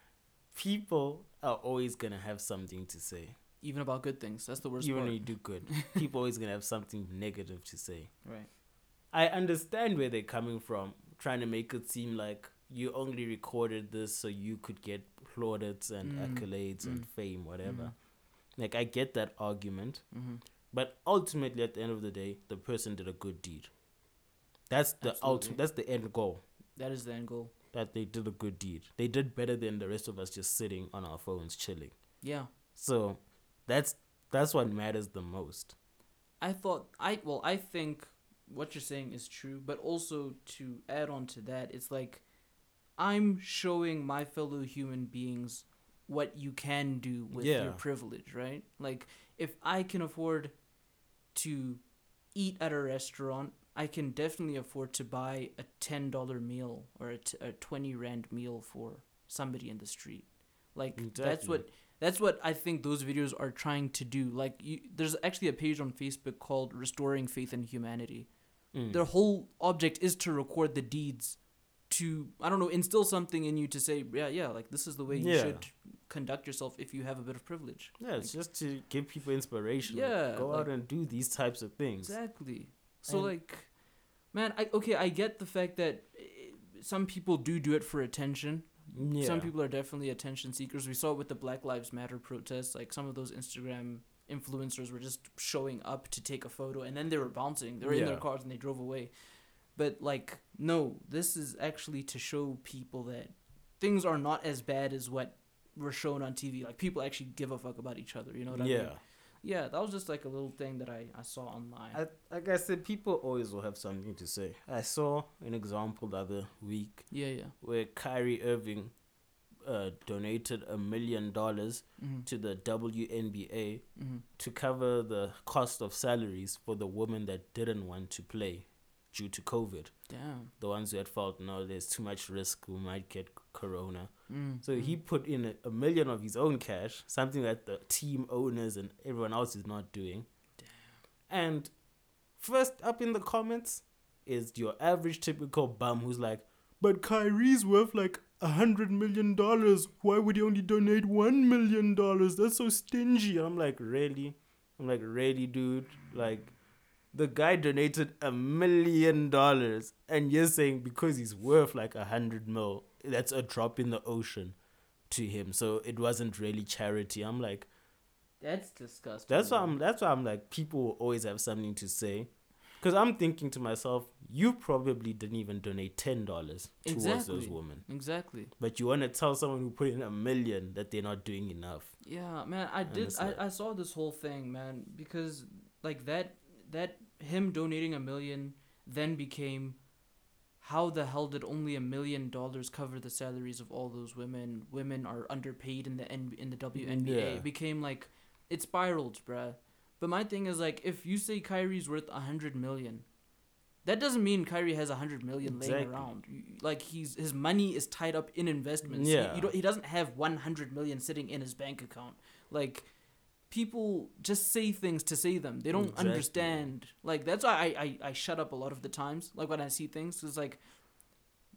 Speaker 2: [LAUGHS]
Speaker 1: People are always gonna have something to say,
Speaker 2: even about good things. That's the worst
Speaker 1: even
Speaker 2: part.
Speaker 1: when you do good. [LAUGHS] People always gonna have something negative to say.
Speaker 2: Right.
Speaker 1: I understand where they're coming from, trying to make it seem like you only recorded this so you could get plaudits and
Speaker 2: Mm,
Speaker 1: accolades and
Speaker 2: mm,
Speaker 1: fame, whatever.
Speaker 2: mhm.
Speaker 1: Like I get that argument,
Speaker 2: Mm-hmm.
Speaker 1: but ultimately, at the end of the day, the person did a good deed. That's the ultimate. That's the end goal.
Speaker 2: That is the end goal.
Speaker 1: That they did a good deed. They did better than the rest of us just sitting on our phones chilling.
Speaker 2: Yeah.
Speaker 1: So, that's that's what matters the most.
Speaker 2: I thought I well I think what you're saying is true, but also to add on to that, it's like I'm showing my fellow human beings what you can do with
Speaker 1: Yeah.
Speaker 2: your privilege, right? Like if I can afford to eat at a restaurant, I can definitely afford to buy a ten dollar meal or a, t- a twenty rand meal for somebody in the street. Like that's what that's what I think those videos are trying to do. Like, you, there's actually a page on Facebook called "Restoring Faith in Humanity."
Speaker 1: Mm.
Speaker 2: Their whole object is to record the deeds, to I don't know, instill something in you to say, yeah, yeah, like this is the way you
Speaker 1: Yeah.
Speaker 2: should conduct yourself if you have a bit of privilege.
Speaker 1: Yeah, it's just to give people inspiration. like,
Speaker 2: Yeah,
Speaker 1: go out and do these types of things.
Speaker 2: Exactly. So
Speaker 1: And-
Speaker 2: like, man, I okay, I get the fact that eh, some people do do it for attention.
Speaker 1: Yeah.
Speaker 2: Some people are definitely attention seekers. We saw it with the Black Lives Matter protests. Like some of those Instagram influencers were just showing up to take a photo and then they were bouncing. They were in their cars and they drove away. But like, no, this is actually to show people that things are not as bad as what were shown on TV. Like people actually give a fuck about each other. You know what I
Speaker 1: yeah.
Speaker 2: mean? Yeah, that was just like a little thing that I, I saw online.
Speaker 1: I, like I said, people always will have something to say. I saw an example the other week
Speaker 2: yeah, yeah.
Speaker 1: where Kyrie Irving uh, donated a million dollars
Speaker 2: Mhm.
Speaker 1: to the WNBA
Speaker 2: Mhm.
Speaker 1: to cover the cost of salaries for the women that didn't want to play due to COVID.
Speaker 2: Damn.
Speaker 1: The ones who had felt no, there's too much risk, we might get corona.
Speaker 2: Mm.
Speaker 1: So he put in a, a million of his own cash, something that the team owners and everyone else is not doing. And first up in the comments is your average typical bum who's like, but Kyrie's worth like a hundred million dollars. Why would he only donate one million dollars? That's so stingy. I'm like, really? I'm like, really, dude? Like, the guy donated a million dollars, and you're saying because he's worth like a hundred mil, that's a drop in the ocean to him. So it wasn't really charity. I'm like,
Speaker 2: That's disgusting.
Speaker 1: that's why. I'm. That's why I'm like, people will always have something to say, because I'm thinking to myself, you probably didn't even donate ten dollars towards those women,
Speaker 2: Exactly.
Speaker 1: but you want to tell someone who put in a million that they're not doing enough.
Speaker 2: Yeah, man, I did. I,
Speaker 1: like-
Speaker 2: I saw this whole thing, man, because like that that him donating a million then became how the hell did only a million dollars cover the salaries of all those women? Women are underpaid in the N- in the WNBA.
Speaker 1: Yeah.
Speaker 2: It became like it spiraled, bruh. But my thing is like if you say Kyrie's worth a hundred million, that doesn't mean Kyrie has a hundred million laying around. Like he's his money is tied up in investments. He-
Speaker 1: Yeah.
Speaker 2: you don't, he doesn't have one hundred million sitting in his bank account. Like people just say things to say them. They don't
Speaker 1: Exactly.
Speaker 2: understand. Like that's why I, I I shut up a lot of the times. Like when I see things, it's like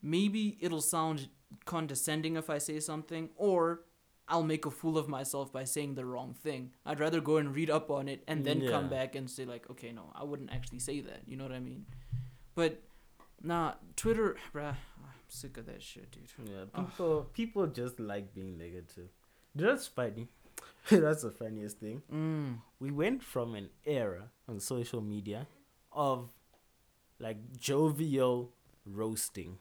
Speaker 2: maybe it'll sound condescending if I say something, or I'll make a fool of myself by saying the wrong thing. I'd rather go and read up on it and then come back and say like, okay, no, I wouldn't actually say that. You know what I mean? But nah, Twitter, bruh, I'm sick of that shit, dude.
Speaker 1: Yeah, people people just like being negative. That's funny. [LAUGHS] That's the funniest thing.
Speaker 2: Mm.
Speaker 1: We went from an era on social media of like jovial roasting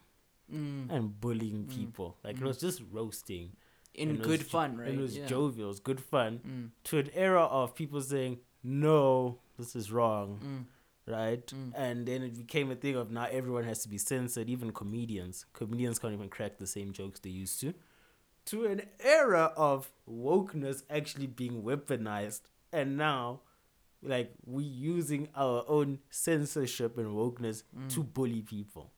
Speaker 2: Mm.
Speaker 1: and bullying
Speaker 2: Mm.
Speaker 1: people. Like it
Speaker 2: Mm.
Speaker 1: was just roasting.
Speaker 2: In good
Speaker 1: was
Speaker 2: fun, right?
Speaker 1: It was
Speaker 2: yeah.
Speaker 1: jovial, it was good fun.
Speaker 2: Mm.
Speaker 1: To an era of people saying, No, this is wrong.
Speaker 2: Mm.
Speaker 1: right?
Speaker 2: Mm.
Speaker 1: And then it became a thing of now everyone has to be censored, even comedians. Comedians can't even crack the same jokes they used to. To an era of wokeness actually being weaponized, and now, like we using our own censorship and wokeness to
Speaker 2: Mm.
Speaker 1: bully people,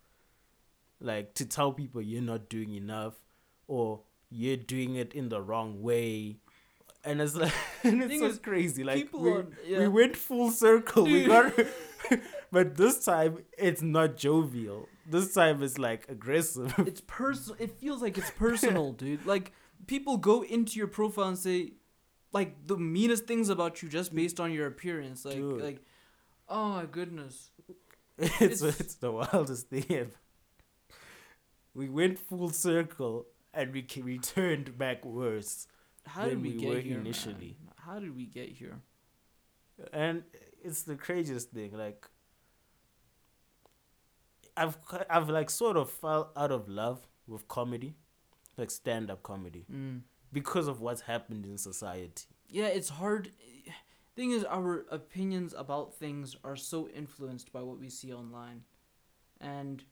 Speaker 1: like to tell people you're not doing enough, or you're doing it in the wrong way. And it's like, [LAUGHS] and it's so crazy. Like we,
Speaker 2: on-
Speaker 1: we went full circle. We [LAUGHS] got, [LAUGHS] but this time it's not jovial. This time it's like aggressive. [LAUGHS]
Speaker 2: it's personal. It feels like it's personal, [LAUGHS] dude. Like people go into your profile and say, like the meanest things about you just mm. based on your appearance. Like,
Speaker 1: Dude.
Speaker 2: like, oh my goodness. [LAUGHS]
Speaker 1: it's
Speaker 2: It's-
Speaker 1: it's the wildest thing ever. We went full circle and we returned back worse.
Speaker 2: How
Speaker 1: Than
Speaker 2: did we,
Speaker 1: we
Speaker 2: get
Speaker 1: were
Speaker 2: here,
Speaker 1: initially.
Speaker 2: man? How did we get here?
Speaker 1: and it's the craziest thing like i've i've like sort of fell out of love with comedy like stand-up comedy
Speaker 2: Mm.
Speaker 1: because of what's happened in society
Speaker 2: Yeah, it's hard. Thing is, our opinions about things are so influenced by what we see online, and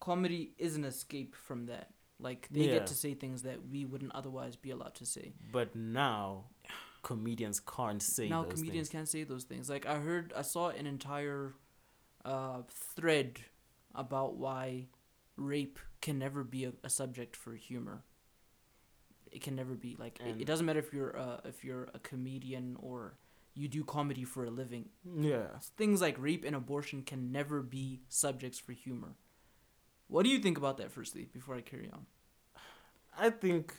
Speaker 2: comedy is an escape from that. Like they
Speaker 1: Yeah.
Speaker 2: get to say things that we wouldn't otherwise be allowed to say.
Speaker 1: but now comedians can't say
Speaker 2: now
Speaker 1: those
Speaker 2: comedians
Speaker 1: things.
Speaker 2: can't say those things. Like I heard, I saw an entire uh, thread about why rape can never be a, a subject for humor. It can never be like it, it doesn't matter if you're uh, if you're a comedian or you do comedy for a living.
Speaker 1: yeah
Speaker 2: Things like rape and abortion can never be subjects for humor. What do you think about that, firstly, before I carry on?
Speaker 1: i think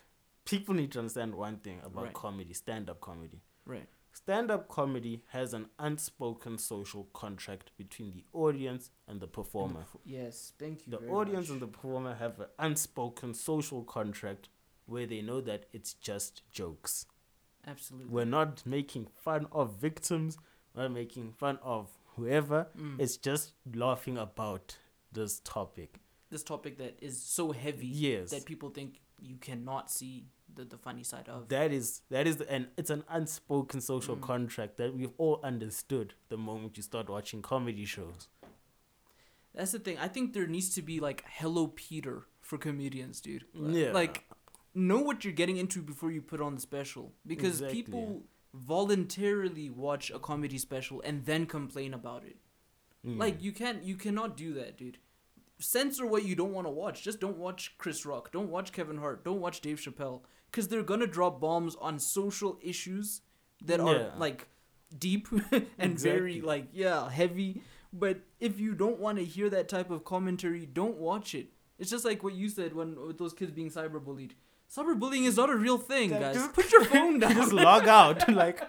Speaker 1: people need to understand one thing about
Speaker 2: Right.
Speaker 1: comedy stand-up comedy
Speaker 2: Right.
Speaker 1: Stand-up comedy has an unspoken social contract between the audience and the performer
Speaker 2: Yes, thank you.
Speaker 1: the audience
Speaker 2: much.
Speaker 1: and the performer have an unspoken social contract where they know that it's just jokes.
Speaker 2: absolutely.
Speaker 1: We're not making fun of victims, we're not making fun of whoever.
Speaker 2: Mm.
Speaker 1: It's just laughing about this topic.
Speaker 2: this topic that is so heavy
Speaker 1: Yes.
Speaker 2: that people think you cannot see the, the funny side of.
Speaker 1: That is that is and it's an unspoken social
Speaker 2: Mm.
Speaker 1: contract that we've all understood the moment you start watching comedy shows.
Speaker 2: That's the thing. I think there needs to be like Hello Peter for comedians, dude. Li-
Speaker 1: Yeah.
Speaker 2: Like know what you're getting into before you put on the special because
Speaker 1: Exactly,
Speaker 2: people voluntarily watch a comedy special and then complain about it.
Speaker 1: Mm.
Speaker 2: Like you can't you cannot do that, dude. Censor what you don't want to watch. Just don't watch Chris Rock. Don't watch Kevin Hart. Don't watch Dave Chappelle cuz they're to drop bombs on social issues that are like deep [LAUGHS] and very like yeah, heavy. But if you don't want to hear that type of commentary, don't watch it. It's just like what you said when with those kids being cyberbullied. Cyberbullying is not a real thing, guys.
Speaker 1: just-
Speaker 2: Put your phone [LAUGHS] down.
Speaker 1: just log out. [LAUGHS] like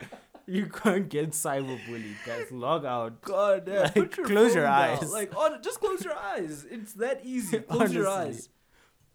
Speaker 1: you can't get cyberbullied, guys. Log out.
Speaker 2: God, yeah.
Speaker 1: Like,
Speaker 2: put your
Speaker 1: close your
Speaker 2: down.
Speaker 1: eyes.
Speaker 2: Like, on, just close your eyes. It's that easy. Close your eyes.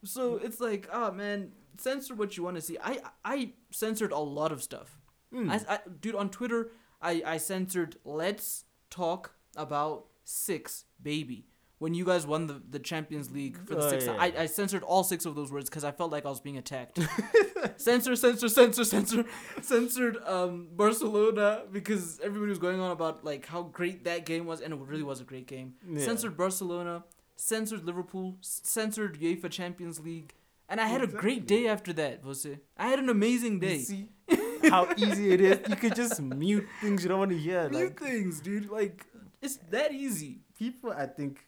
Speaker 2: So it's like, ah, man, censor what you want to see. I I censored a lot of stuff.
Speaker 1: Mm.
Speaker 2: I, I, dude, on Twitter, I I censored "Let's talk about six, baby." When you guys won the, the Champions League for the
Speaker 1: Oh,
Speaker 2: sixth,
Speaker 1: yeah.
Speaker 2: I, I censored all six of those words because I felt like I was being attacked. [LAUGHS] censor, censor, censor, censor, censored um, Barcelona because everybody was going on about like how great that game was, and it really was a great game.
Speaker 1: Yeah.
Speaker 2: Censored Barcelona, censored Liverpool, censored UEFA Champions League, and I had a great day after that. Jose, I had an amazing
Speaker 1: You
Speaker 2: day.
Speaker 1: see [LAUGHS] how easy it is. You could just mute things you don't want to hear.
Speaker 2: Mute
Speaker 1: Like
Speaker 2: things, dude. Like it's that easy.
Speaker 1: people, I think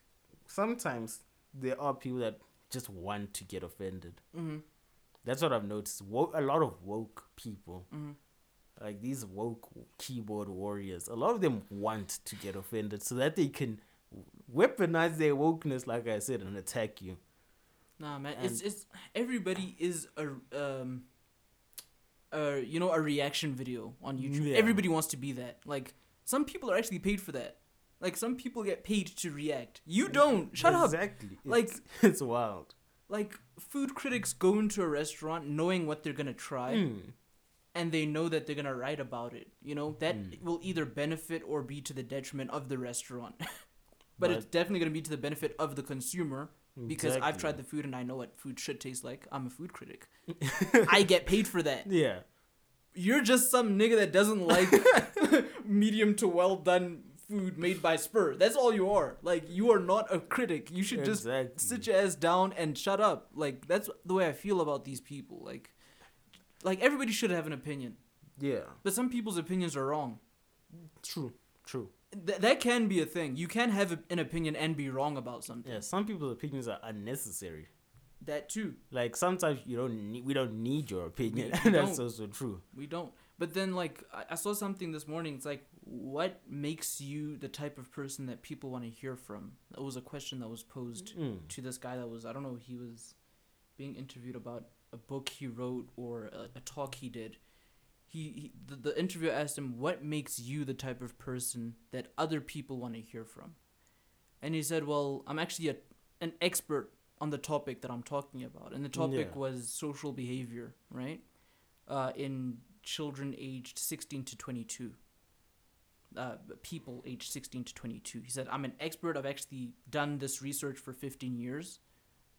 Speaker 1: sometimes there are people that just want to get offended.
Speaker 2: Mm-hmm.
Speaker 1: That's what I've noticed. A lot of woke people,
Speaker 2: Mhm.
Speaker 1: like these woke keyboard warriors, a lot of them want to get offended so that they can weaponize their wokeness, like I said, and attack you.
Speaker 2: Nah, man. it's
Speaker 1: And-
Speaker 2: it's everybody is a um. Uh, you know, a reaction video on YouTube.
Speaker 1: Yeah.
Speaker 2: Everybody wants to be that. Like, some people are actually paid for that. Like, some people get paid to react. You don't. Shut up.
Speaker 1: exactly.
Speaker 2: Like- [LAUGHS]
Speaker 1: it's, wild.
Speaker 2: Like, food critics go into a restaurant knowing what they're gonna try.
Speaker 1: Mm.
Speaker 2: and they know that they're gonna write about it. You know that
Speaker 1: Mm.
Speaker 2: will either benefit or be to the detriment of the restaurant. [LAUGHS] but, it's definitely gonna be to the benefit of the consumer because I've tried the food and I know what food should taste like. I'm a food critic. [LAUGHS] I get paid for that.
Speaker 1: Yeah.
Speaker 2: You're just some nigga that doesn't like [LAUGHS] medium to well done food made by Spur. That's all you are. Like you are not a critic. You should just
Speaker 1: Exactly.
Speaker 2: sit your ass down and shut up. Like that's the way I feel about these people. Like like everybody should have an opinion.
Speaker 1: Yeah.
Speaker 2: But some people's opinions are wrong.
Speaker 1: True. True.
Speaker 2: Th- that can be a thing. You can have a- an opinion and be wrong about something.
Speaker 1: Yeah. Some people's opinions are unnecessary.
Speaker 2: That too.
Speaker 1: Like sometimes you don't need. We don't need your opinion.
Speaker 2: We- we [LAUGHS]
Speaker 1: that's also true.
Speaker 2: We don't. But then, like, I, I saw something this morning. It's like, what makes you the type of person that people want to hear from? That was a question that was posed
Speaker 1: Mm.
Speaker 2: to this guy that was, I don't know, he was being interviewed about a book he wrote or a, a talk he did. He, he the, the interviewer asked him, "What makes you the type of person that other people want to hear from?" And he said, "Well, I'm actually a, an expert on the topic that I'm talking about, and the topic
Speaker 1: Yeah.
Speaker 2: was social behavior, right? Uh, in children aged 16 to 22." Uh, people aged 16 to 22. He said, I'm an expert. I've actually done this research for 15 years.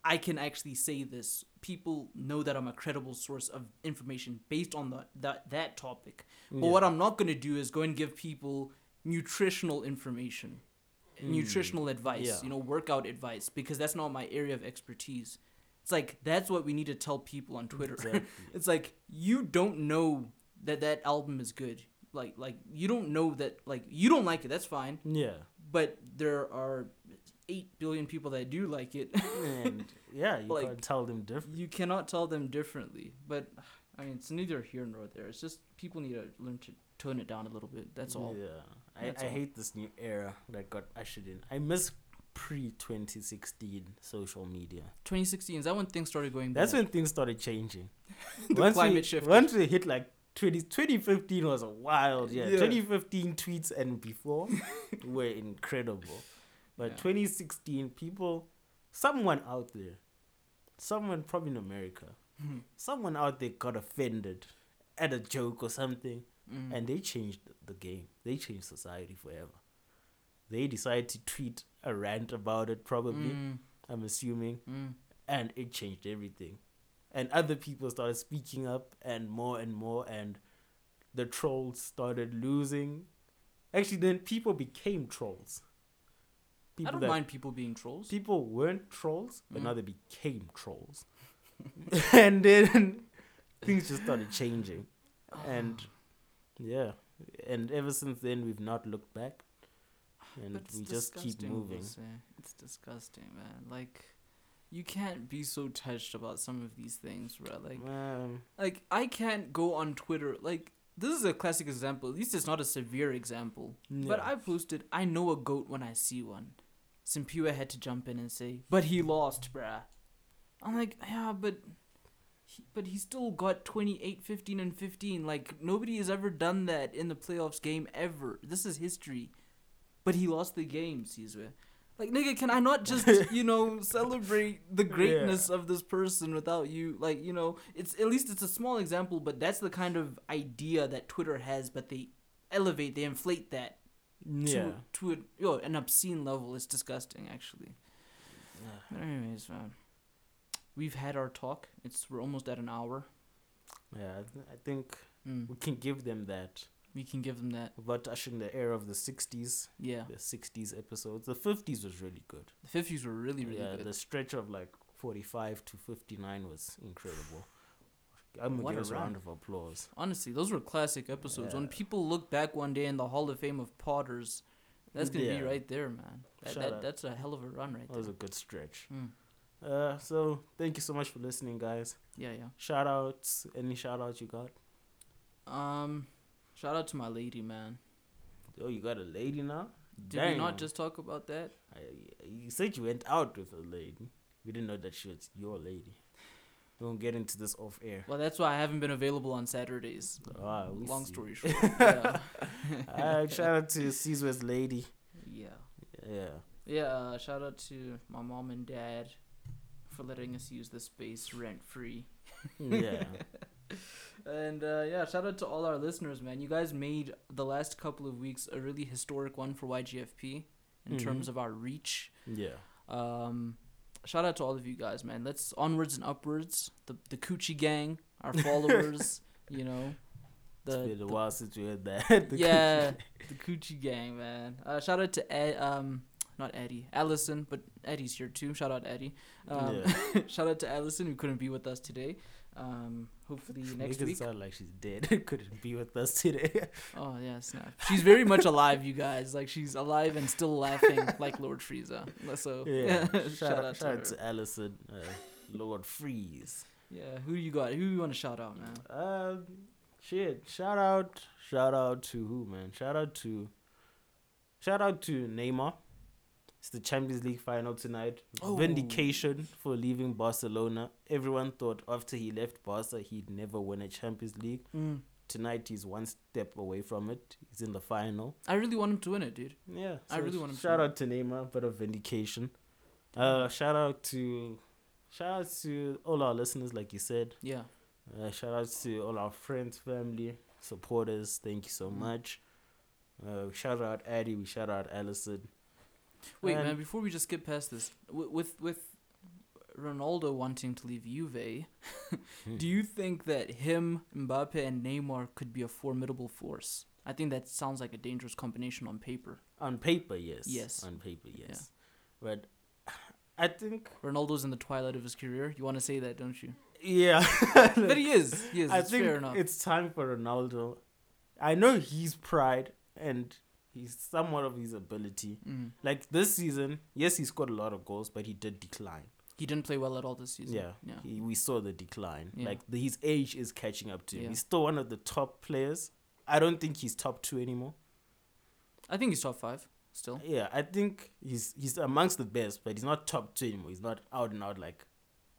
Speaker 2: I can actually say this. People know that I'm a credible source of information based on the, that that topic. But what I'm not going to do is go and give people nutritional information, hmm. nutritional advice,
Speaker 1: yeah.
Speaker 2: you know, workout advice, because that's not my area of expertise. It's like that's what we need to tell people on Twitter. [LAUGHS]
Speaker 1: Exactly.
Speaker 2: it's like you don't know that that album is good. Like like you don't know that like you don't like it. That's fine.
Speaker 1: Yeah.
Speaker 2: But there are eight billion people that do like it.
Speaker 1: And [LAUGHS] yeah, you
Speaker 2: Like,
Speaker 1: can't tell them different.
Speaker 2: you cannot tell them differently. But I mean, it's neither here nor there. It's just people need to learn to tone it down a little bit. That's all.
Speaker 1: Yeah. I,
Speaker 2: That's
Speaker 1: I
Speaker 2: all.
Speaker 1: hate this new era that got ushered in. I miss pre 2016 social media.
Speaker 2: 2016 is that when things started going. Bad?
Speaker 1: That's
Speaker 2: bad?
Speaker 1: when things started changing. [LAUGHS]
Speaker 2: The [LAUGHS]
Speaker 1: once
Speaker 2: climate
Speaker 1: we,
Speaker 2: shifted.
Speaker 1: Once we hit like 20, 2015 was wild year.
Speaker 2: Yeah.
Speaker 1: 2015 tweets and before were incredible. But
Speaker 2: Yeah.
Speaker 1: 2016, people, someone out there, someone probably in America,
Speaker 2: Mm-hmm.
Speaker 1: someone out there got offended at a joke or something,
Speaker 2: Mm.
Speaker 1: and they changed the game. They changed society forever. They decided to tweet a rant about it, probably,
Speaker 2: Mm,
Speaker 1: I'm assuming,
Speaker 2: mm.
Speaker 1: and it changed everything. And other people started speaking up, and more and more, and the trolls started losing. Actually, then people became trolls.
Speaker 2: I
Speaker 1: People
Speaker 2: don't
Speaker 1: that
Speaker 2: mind people being trolls.
Speaker 1: people weren't trolls, but
Speaker 2: Mm.
Speaker 1: now they became trolls. [LAUGHS] [LAUGHS] and then things just started changing, and [SIGHS] yeah, and ever since then we've not looked back, and we just keep moving.
Speaker 2: It's disgusting, man. Like, you can't be so touched about some of these things, bro. Like,
Speaker 1: Um,
Speaker 2: like I can't go on Twitter. Like, this is a classic example. At least it's not a severe example. But. I posted, I know a goat when I see one. Simpiwa had to jump in and say, but he lost, bruh. I'm like, yeah, but. He, but he still got 28, 15, and 15. Like, nobody has ever done that in the playoffs game ever. This is history. But he lost the game, Caesar. Like, nigga, can I not just, [LAUGHS] you know, celebrate the greatness of this person without you? Like, you know, it's at least it's a small example, but that's the kind of idea that Twitter has, but they elevate, they inflate that
Speaker 1: yeah.
Speaker 2: to to a, yo, an obscene level. It's disgusting, actually. But anyways, man, we've had our talk. It's we're almost at an hour.
Speaker 1: Yeah, I th- I think
Speaker 2: Mm.
Speaker 1: we can give them that.
Speaker 2: We can give them that.
Speaker 1: About ushering the era of the 60s,
Speaker 2: Yeah,
Speaker 1: the 60s episodes. The 50s was really good.
Speaker 2: the fifties were really really
Speaker 1: yeah,
Speaker 2: good.
Speaker 1: the stretch of like 45 to 59 was incredible. I'm
Speaker 2: What
Speaker 1: gonna
Speaker 2: a
Speaker 1: give a round of applause.
Speaker 2: Honestly, those were classic episodes. When people look back one day in the Hall of Fame of Potters, that's gonna
Speaker 1: Yeah.
Speaker 2: be right there, man. That,
Speaker 1: Shout
Speaker 2: that,
Speaker 1: out.
Speaker 2: that's a hell of a run right there.
Speaker 1: That was a good stretch.
Speaker 2: Mm.
Speaker 1: Uh, so thank you so much for listening, guys.
Speaker 2: Yeah, yeah.
Speaker 1: Shout outs. Any shout outs you got?
Speaker 2: Um, shout out to my lady, man.
Speaker 1: Oh, you got a lady now?
Speaker 2: Did we not just talk about that?
Speaker 1: I, you said you went out with a lady. We didn't know that she was your lady. We won't get into this off air.
Speaker 2: Well, that's why I haven't been available on Saturdays.
Speaker 1: Ah,
Speaker 2: Long
Speaker 1: see.
Speaker 2: story [LAUGHS] short. yeah.
Speaker 1: Shout out to Caesar's lady.
Speaker 2: yeah.
Speaker 1: Yeah.
Speaker 2: Yeah, uh, shout out to my mom and dad for letting us use the space rent free.
Speaker 1: Yeah. [LAUGHS]
Speaker 2: And uh, yeah, shout out to all our listeners, man. You guys made the last couple of weeks a really historic one for YGFP in
Speaker 1: Mhm.
Speaker 2: terms of our reach.
Speaker 1: yeah.
Speaker 2: Um, shout out to all of you guys, man. Let's onwards and upwards. The the Coochie Gang, our followers, [LAUGHS] you know.
Speaker 1: It's
Speaker 2: The,
Speaker 1: been a
Speaker 2: the-
Speaker 1: while since we had that. [LAUGHS] The
Speaker 2: yeah, the Coochie Gang, man. Uh, shout out to Ed, um, not Eddie, Allison, but Eddie's here too. Shout out Eddie. Um, [LAUGHS] shout out to Allison who couldn't be with us today. Um, hopefully [LAUGHS] next
Speaker 1: it
Speaker 2: week.
Speaker 1: sound like she's dead. [LAUGHS] Couldn't be with us today. [LAUGHS]
Speaker 2: Oh yeah, snap. She's very much alive, you guys. Like she's alive and still laughing like Lord Frieza. So
Speaker 1: yeah.
Speaker 2: shout,
Speaker 1: shout,
Speaker 2: out,
Speaker 1: out,
Speaker 2: to
Speaker 1: shout out to Allison, uh, Lord Freeze.
Speaker 2: Yeah, who you got? Who you want to shout out, man?
Speaker 1: Um, shit. Shout out, shout out to who, man? Shout out to, shout out to Neymar. It's the Champions League final tonight.
Speaker 2: Oh.
Speaker 1: Vindication for leaving Barcelona. Everyone thought after he left Barca he'd never win a Champions League. Tonight he's one step away from it. He's in the final.
Speaker 2: I really want him to win it, dude.
Speaker 1: Yeah,
Speaker 2: I really want him to
Speaker 1: Shout
Speaker 2: win.
Speaker 1: out to Neymar, bit of vindication. Uh, shout out to, shout out to all our listeners, like you said.
Speaker 2: Yeah.
Speaker 1: Uh, shout out to all our friends, family, supporters. Thank you so
Speaker 2: Mm.
Speaker 1: much. Uh, shout out Addy. We shout out Allison.
Speaker 2: Wait,
Speaker 1: And-
Speaker 2: man. Before we just skip past this, with with, Ronaldo wanting to leave Juve, [LAUGHS] do hmm. you think that him, Mbappe, and Neymar could be a formidable force? I think that sounds like a dangerous combination on paper.
Speaker 1: On paper, yes.
Speaker 2: Yes.
Speaker 1: On paper, yes. But [SIGHS] I think,
Speaker 2: Ronaldo's in the twilight of his career. You want to say that, don't you?
Speaker 1: yeah. [LAUGHS]
Speaker 2: But he is. He is.
Speaker 1: I
Speaker 2: it's
Speaker 1: think
Speaker 2: fair enough.
Speaker 1: it's time for Ronaldo. I know he's pride and he's somewhat of his ability.
Speaker 2: Mm.
Speaker 1: Like this season, yes, he scored a lot of goals, but he did decline.
Speaker 2: He didn't play well at all this season.
Speaker 1: Yeah,
Speaker 2: Yeah.
Speaker 1: He, we saw the decline.
Speaker 2: Yeah.
Speaker 1: Like the, his age is catching up to him.
Speaker 2: Yeah.
Speaker 1: He's still one of the top players. I don't think he's top two anymore.
Speaker 2: I think he's top five still.
Speaker 1: Yeah, I think he's he's amongst the best, but he's not top two anymore. He's not out and out like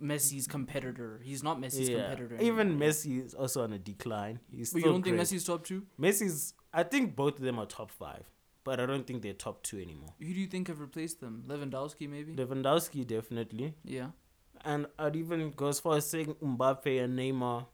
Speaker 2: Messi's competitor. He's not Messi's
Speaker 1: yeah.
Speaker 2: competitor.
Speaker 1: Even. Messi is also on a decline. He's
Speaker 2: But
Speaker 1: still
Speaker 2: you don't think. Messi's top two?
Speaker 1: Messi's? I think both of them are top five, but I don't think they're top two anymore.
Speaker 2: Who do you think have replaced them? Lewandowski, maybe.
Speaker 1: Lewandowski definitely,
Speaker 2: yeah.
Speaker 1: and I'd even go as far as saying Mbappe and Neymar.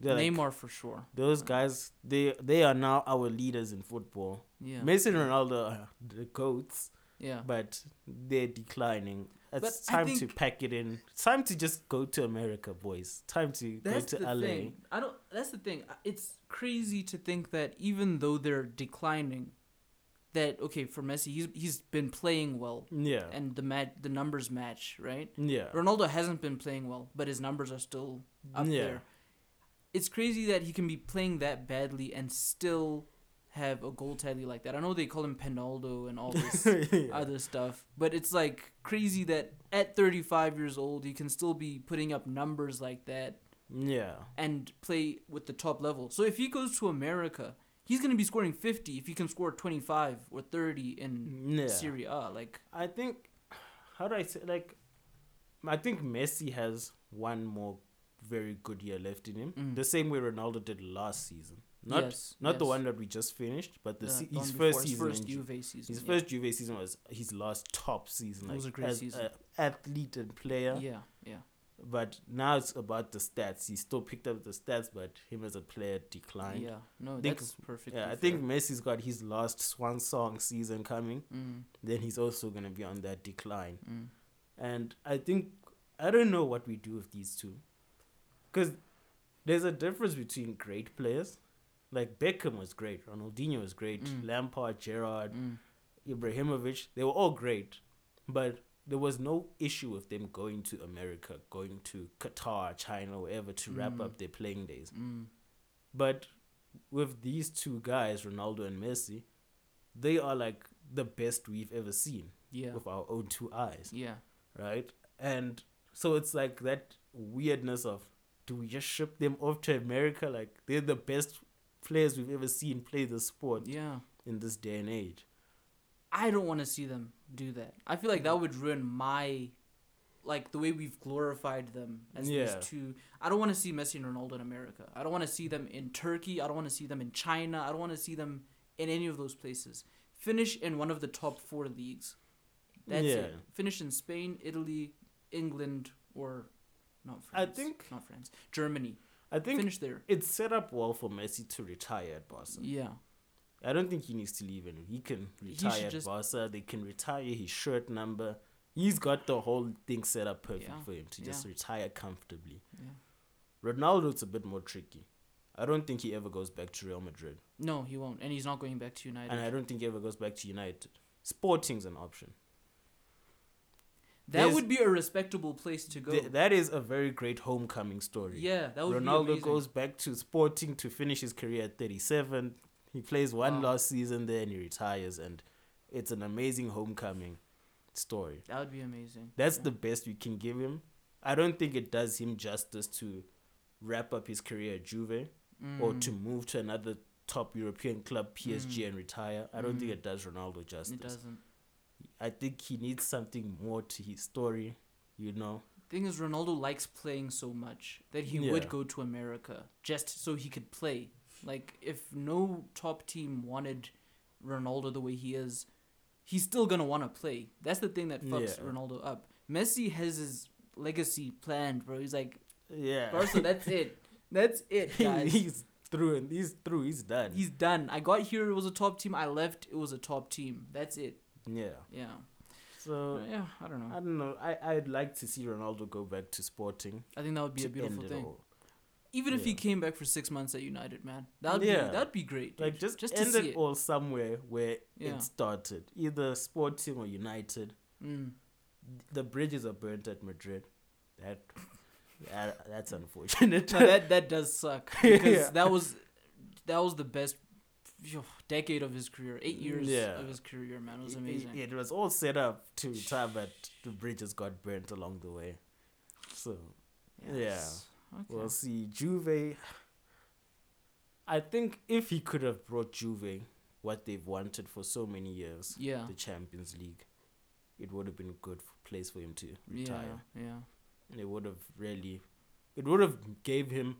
Speaker 1: They're like-
Speaker 2: Neymar for sure.
Speaker 1: those guys, they they are now our leaders in football.
Speaker 2: Yeah.
Speaker 1: Messi and Ronaldo the goats,
Speaker 2: yeah.
Speaker 1: but they're declining. It's
Speaker 2: But
Speaker 1: time to pack it in. It's time to just go to America, boys. Time to
Speaker 2: That's
Speaker 1: go to
Speaker 2: the
Speaker 1: LA.
Speaker 2: thing. I don't. That's the thing. It's crazy to think that even though they're declining, that okay for Messi, he's he's been playing well,
Speaker 1: Yeah.
Speaker 2: and the mat the numbers match, right?
Speaker 1: yeah.
Speaker 2: Ronaldo hasn't been playing well, but his numbers are still up
Speaker 1: Yeah.
Speaker 2: there. It's crazy that he can be playing that badly and still have a goal tally like that. I know they call him Penaldo and all [LAUGHS] this
Speaker 1: Yeah.
Speaker 2: other stuff, but it's like crazy that at 35 years old he can still be putting up numbers like that
Speaker 1: Yeah.
Speaker 2: and play with the top level. So if he goes to America, he's going to be scoring 50 if he can score 25 or 30 in
Speaker 1: Yeah.
Speaker 2: Serie A. Like
Speaker 1: I think how do I say like I think Messi has one more very good year left in him.
Speaker 2: Mm.
Speaker 1: The same way Ronaldo did last season. Not
Speaker 2: Yes,
Speaker 1: not the one that we just finished, but the,
Speaker 2: the-
Speaker 1: se- his first
Speaker 2: his
Speaker 1: season.
Speaker 2: first Juve season.
Speaker 1: his
Speaker 2: yeah.
Speaker 1: first Juve season was his last top season.
Speaker 2: It
Speaker 1: Like,
Speaker 2: was a great
Speaker 1: as
Speaker 2: season.
Speaker 1: a athlete and player.
Speaker 2: Yeah, yeah.
Speaker 1: But now it's about the stats. He still picked up the stats, but him as a player declined.
Speaker 2: Yeah, no,
Speaker 1: think-
Speaker 2: that's perfect.
Speaker 1: Yeah, I think Messi's got his last swan song season coming.
Speaker 2: Mm,
Speaker 1: Then he's also gonna be on that decline.
Speaker 2: mm.
Speaker 1: And I think I don't know what we do with these two, because there's a difference between great players, like Beckham was great, Ronaldinho was great,
Speaker 2: Mm.
Speaker 1: Lampard, Gerrard,
Speaker 2: Mm.
Speaker 1: Ibrahimovic, they were all great, but there was no issue with them going to America, going to Qatar, China, wherever to wrap
Speaker 2: Mm.
Speaker 1: up their playing days.
Speaker 2: Mm.
Speaker 1: But with these two guys, Ronaldo and Messi, they are like the best we've ever seen
Speaker 2: Yeah,
Speaker 1: with our own two eyes,
Speaker 2: yeah,
Speaker 1: right? And so it's like that weirdness of do we just ship them off to America? Like they're the best players we've ever seen play the sport
Speaker 2: yeah.
Speaker 1: in this day and age.
Speaker 2: I don't want to see them do that. I feel like that mm. would ruin my, like the way we've glorified them as
Speaker 1: Yeah.
Speaker 2: these two. I don't want to see Messi and Ronaldo in America. I don't want to see them in Turkey. I don't want to see them in China. I don't want to see them in any of those places. Finish in one of the top four leagues. That's
Speaker 1: Yeah.
Speaker 2: it. Finish in Spain, Italy, England, or not France.
Speaker 1: I think-
Speaker 2: not France. Germany.
Speaker 1: I think
Speaker 2: Finish there.
Speaker 1: it's set up well for Messi to retire at Barca.
Speaker 2: Yeah.
Speaker 1: I don't think he needs to leave. He can retire
Speaker 2: should
Speaker 1: at
Speaker 2: just-
Speaker 1: Barca. They can retire his shirt number. He's got the whole thing set up perfect
Speaker 2: Yeah,
Speaker 1: for him to just
Speaker 2: yeah.
Speaker 1: retire comfortably.
Speaker 2: Yeah.
Speaker 1: Ronaldo, it's a bit more tricky. I don't think he ever goes back to Real Madrid.
Speaker 2: No, he won't, and he's not going back to United.
Speaker 1: And I don't think he ever goes back to United. Sporting's an option.
Speaker 2: That would be a respectable place to go.
Speaker 1: Th- that is a very great homecoming story.
Speaker 2: yeah, that would be
Speaker 1: Ronaldo goes back to Sporting to finish his career at 37. He plays one
Speaker 2: Wow.
Speaker 1: last season there and he retires. And it's an amazing homecoming story.
Speaker 2: That would be amazing.
Speaker 1: That's
Speaker 2: Yeah.
Speaker 1: the best we can give him. I don't think it does him justice to wrap up his career at Juve or to
Speaker 2: Mm,
Speaker 1: move to another top European club, PSG,
Speaker 2: Mm.
Speaker 1: and retire. I don't think
Speaker 2: Mm.
Speaker 1: it does Ronaldo justice.
Speaker 2: It doesn't.
Speaker 1: I think he needs something more to his story, you know.
Speaker 2: Thing is, Ronaldo likes playing so much that he
Speaker 1: Yeah.
Speaker 2: would go to America just so he could play. Like, if no top team wanted Ronaldo the way he is, he's still gonna want to play. That's the thing that fucks
Speaker 1: Yeah.
Speaker 2: Ronaldo up. Messi has his legacy planned, bro. He's like,
Speaker 1: Yeah.
Speaker 2: Barca, that's [LAUGHS] it. That's it, guys.
Speaker 1: he's through and he's through. He's done.
Speaker 2: He's done. I got here, it was a top team. I left, it was a top team. That's it.
Speaker 1: Yeah.
Speaker 2: Yeah.
Speaker 1: So
Speaker 2: yeah, I don't know.
Speaker 1: I don't know. I I'd like to see Ronaldo go back to Sporting.
Speaker 2: I think that would be a beautiful thing. Even if he came back for six months at United, man, that'd
Speaker 1: Yeah.
Speaker 2: be that'd be great.
Speaker 1: Like
Speaker 2: dude.
Speaker 1: just,
Speaker 2: just to
Speaker 1: end
Speaker 2: see
Speaker 1: it,
Speaker 2: it.
Speaker 1: all somewhere where
Speaker 2: Yeah.
Speaker 1: it started, either Sporting or United.
Speaker 2: Mm.
Speaker 1: The bridges are burnt at Madrid. That, that that's unfortunate.
Speaker 2: No, that that does suck [LAUGHS] because
Speaker 1: Yeah.
Speaker 2: that was that was the best decade of his career. Eight years
Speaker 1: Yeah.
Speaker 2: of his career, man, it was amazing.
Speaker 1: It, it was all set up to retire, but the bridges got burnt along the way. So
Speaker 2: Yes. Okay.
Speaker 1: we'll see. Juve. I think if he could have brought Juve what they've wanted for so many years,
Speaker 2: yeah.
Speaker 1: the Champions League, it would have been a good place for him to
Speaker 2: Yeah.
Speaker 1: retire.
Speaker 2: Yeah.
Speaker 1: It would have really, it would have gave him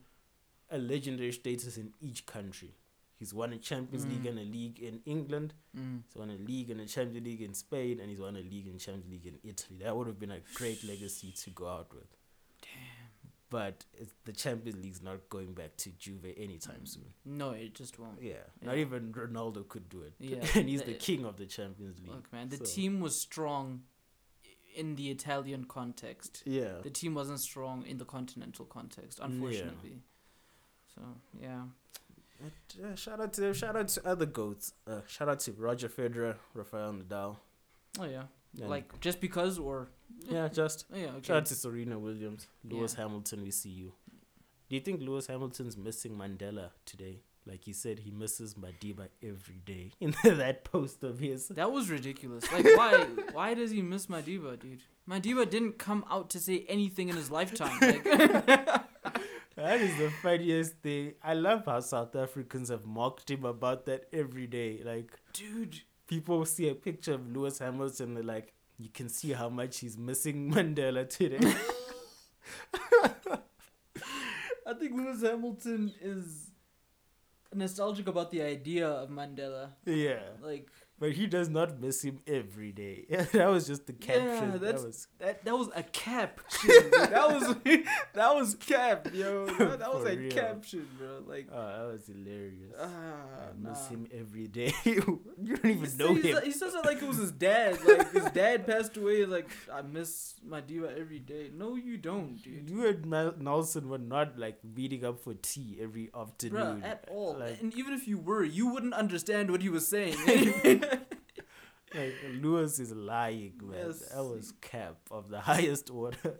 Speaker 1: a legendary status in each country. He's won a Champions League
Speaker 2: Mm.
Speaker 1: and a league in England.
Speaker 2: Mm.
Speaker 1: He's won a league and a Champions League in Spain, and he's won a league and Champions League in Italy. That would have been a great legacy to go out with.
Speaker 2: Damn.
Speaker 1: But it's, the Champions League's not going back to Juve anytime soon.
Speaker 2: No, it just won't.
Speaker 1: Yeah, not even Ronaldo could do it.
Speaker 2: Yeah, [LAUGHS]
Speaker 1: and he's the
Speaker 2: the-
Speaker 1: king of the Champions League.
Speaker 2: Look, man, the
Speaker 1: So,
Speaker 2: team was strong in the Italian context.
Speaker 1: Yeah,
Speaker 2: The team wasn't strong in the continental context, unfortunately. So yeah,
Speaker 1: Yeah, shout out to shout out to other goats. Uh, shout out to Roger Federer, Rafael Nadal.
Speaker 2: Oh yeah.
Speaker 1: and-
Speaker 2: Like just because or
Speaker 1: yeah, just
Speaker 2: yeah. Okay.
Speaker 1: shout out to Serena Williams, Lewis
Speaker 2: Yeah.
Speaker 1: Hamilton. We see you. Do you think Lewis Hamilton's missing Mandela today? Like he said, he misses Madiba every day [LAUGHS] in that post of his.
Speaker 2: That was ridiculous. Like, [LAUGHS] why? why does he miss Madiba, dude? Madiba didn't come out to say anything in his lifetime. Like, [LAUGHS]
Speaker 1: That is the funniest thing. I love how South Africans have mocked him about that every day. Like
Speaker 2: dude,
Speaker 1: people see a picture of Lewis Hamilton, they're like, you can see how much he's missing [LAUGHS] Mandela today. [LAUGHS]
Speaker 2: I think Lewis Hamilton is nostalgic about the idea of Mandela.
Speaker 1: yeah,
Speaker 2: Like
Speaker 1: but he does not miss him every day. [LAUGHS] that was just the caption. that
Speaker 2: that's-
Speaker 1: was
Speaker 2: that. That was a caption. [LAUGHS] That was [LAUGHS] that was cap, yo. That, that was a
Speaker 1: real.
Speaker 2: caption, bro. Like,
Speaker 1: oh, that was hilarious.
Speaker 2: ah,
Speaker 1: I miss
Speaker 2: nah.
Speaker 1: him every day. you don't even
Speaker 2: says-
Speaker 1: know
Speaker 2: he
Speaker 1: him.
Speaker 2: he says it like it was his dad. Like his dad passed away. Like I miss Madiba every day. No, you don't, dude.
Speaker 1: You and Nelson were not like meeting up for tea every afternoon.
Speaker 2: Bruh, at all.
Speaker 1: Like,
Speaker 2: and even if you were, you wouldn't understand what he was saying.
Speaker 1: Like Lewis is lying, man.
Speaker 2: Yes.
Speaker 1: That was cap of the [LAUGHS] highest order. [LAUGHS]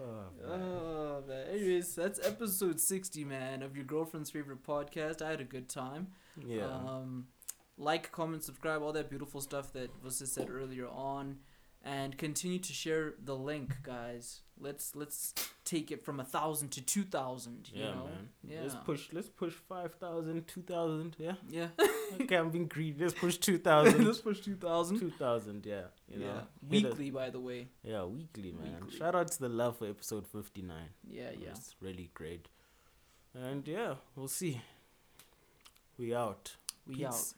Speaker 1: oh, man.
Speaker 2: oh man. Anyways, that's episode sixty, man, of your girlfriend's favorite podcast. I had a good time.
Speaker 1: yeah.
Speaker 2: Um, like, comment, subscribe, all that beautiful stuff that was just said earlier on, and continue to share the link, guys. Let's let's take it from a thousand to two thousand.
Speaker 1: Yeah,
Speaker 2: know?
Speaker 1: man.
Speaker 2: Yeah.
Speaker 1: Let's push. Let's push 5,000, 2,000. Yeah.
Speaker 2: Yeah. [LAUGHS]
Speaker 1: okay, I'm being greedy. Let's push 2,000. [LAUGHS]
Speaker 2: let's push two thousand.
Speaker 1: 2,000. Yeah. You know.
Speaker 2: yeah. Weekly, by the way.
Speaker 1: Yeah, weekly, man.
Speaker 2: Weekly.
Speaker 1: Shout out to the love for episode 59.
Speaker 2: Yeah, yeah.
Speaker 1: It's really great. And yeah, we'll see. We out.
Speaker 2: We
Speaker 1: Peace.
Speaker 2: out.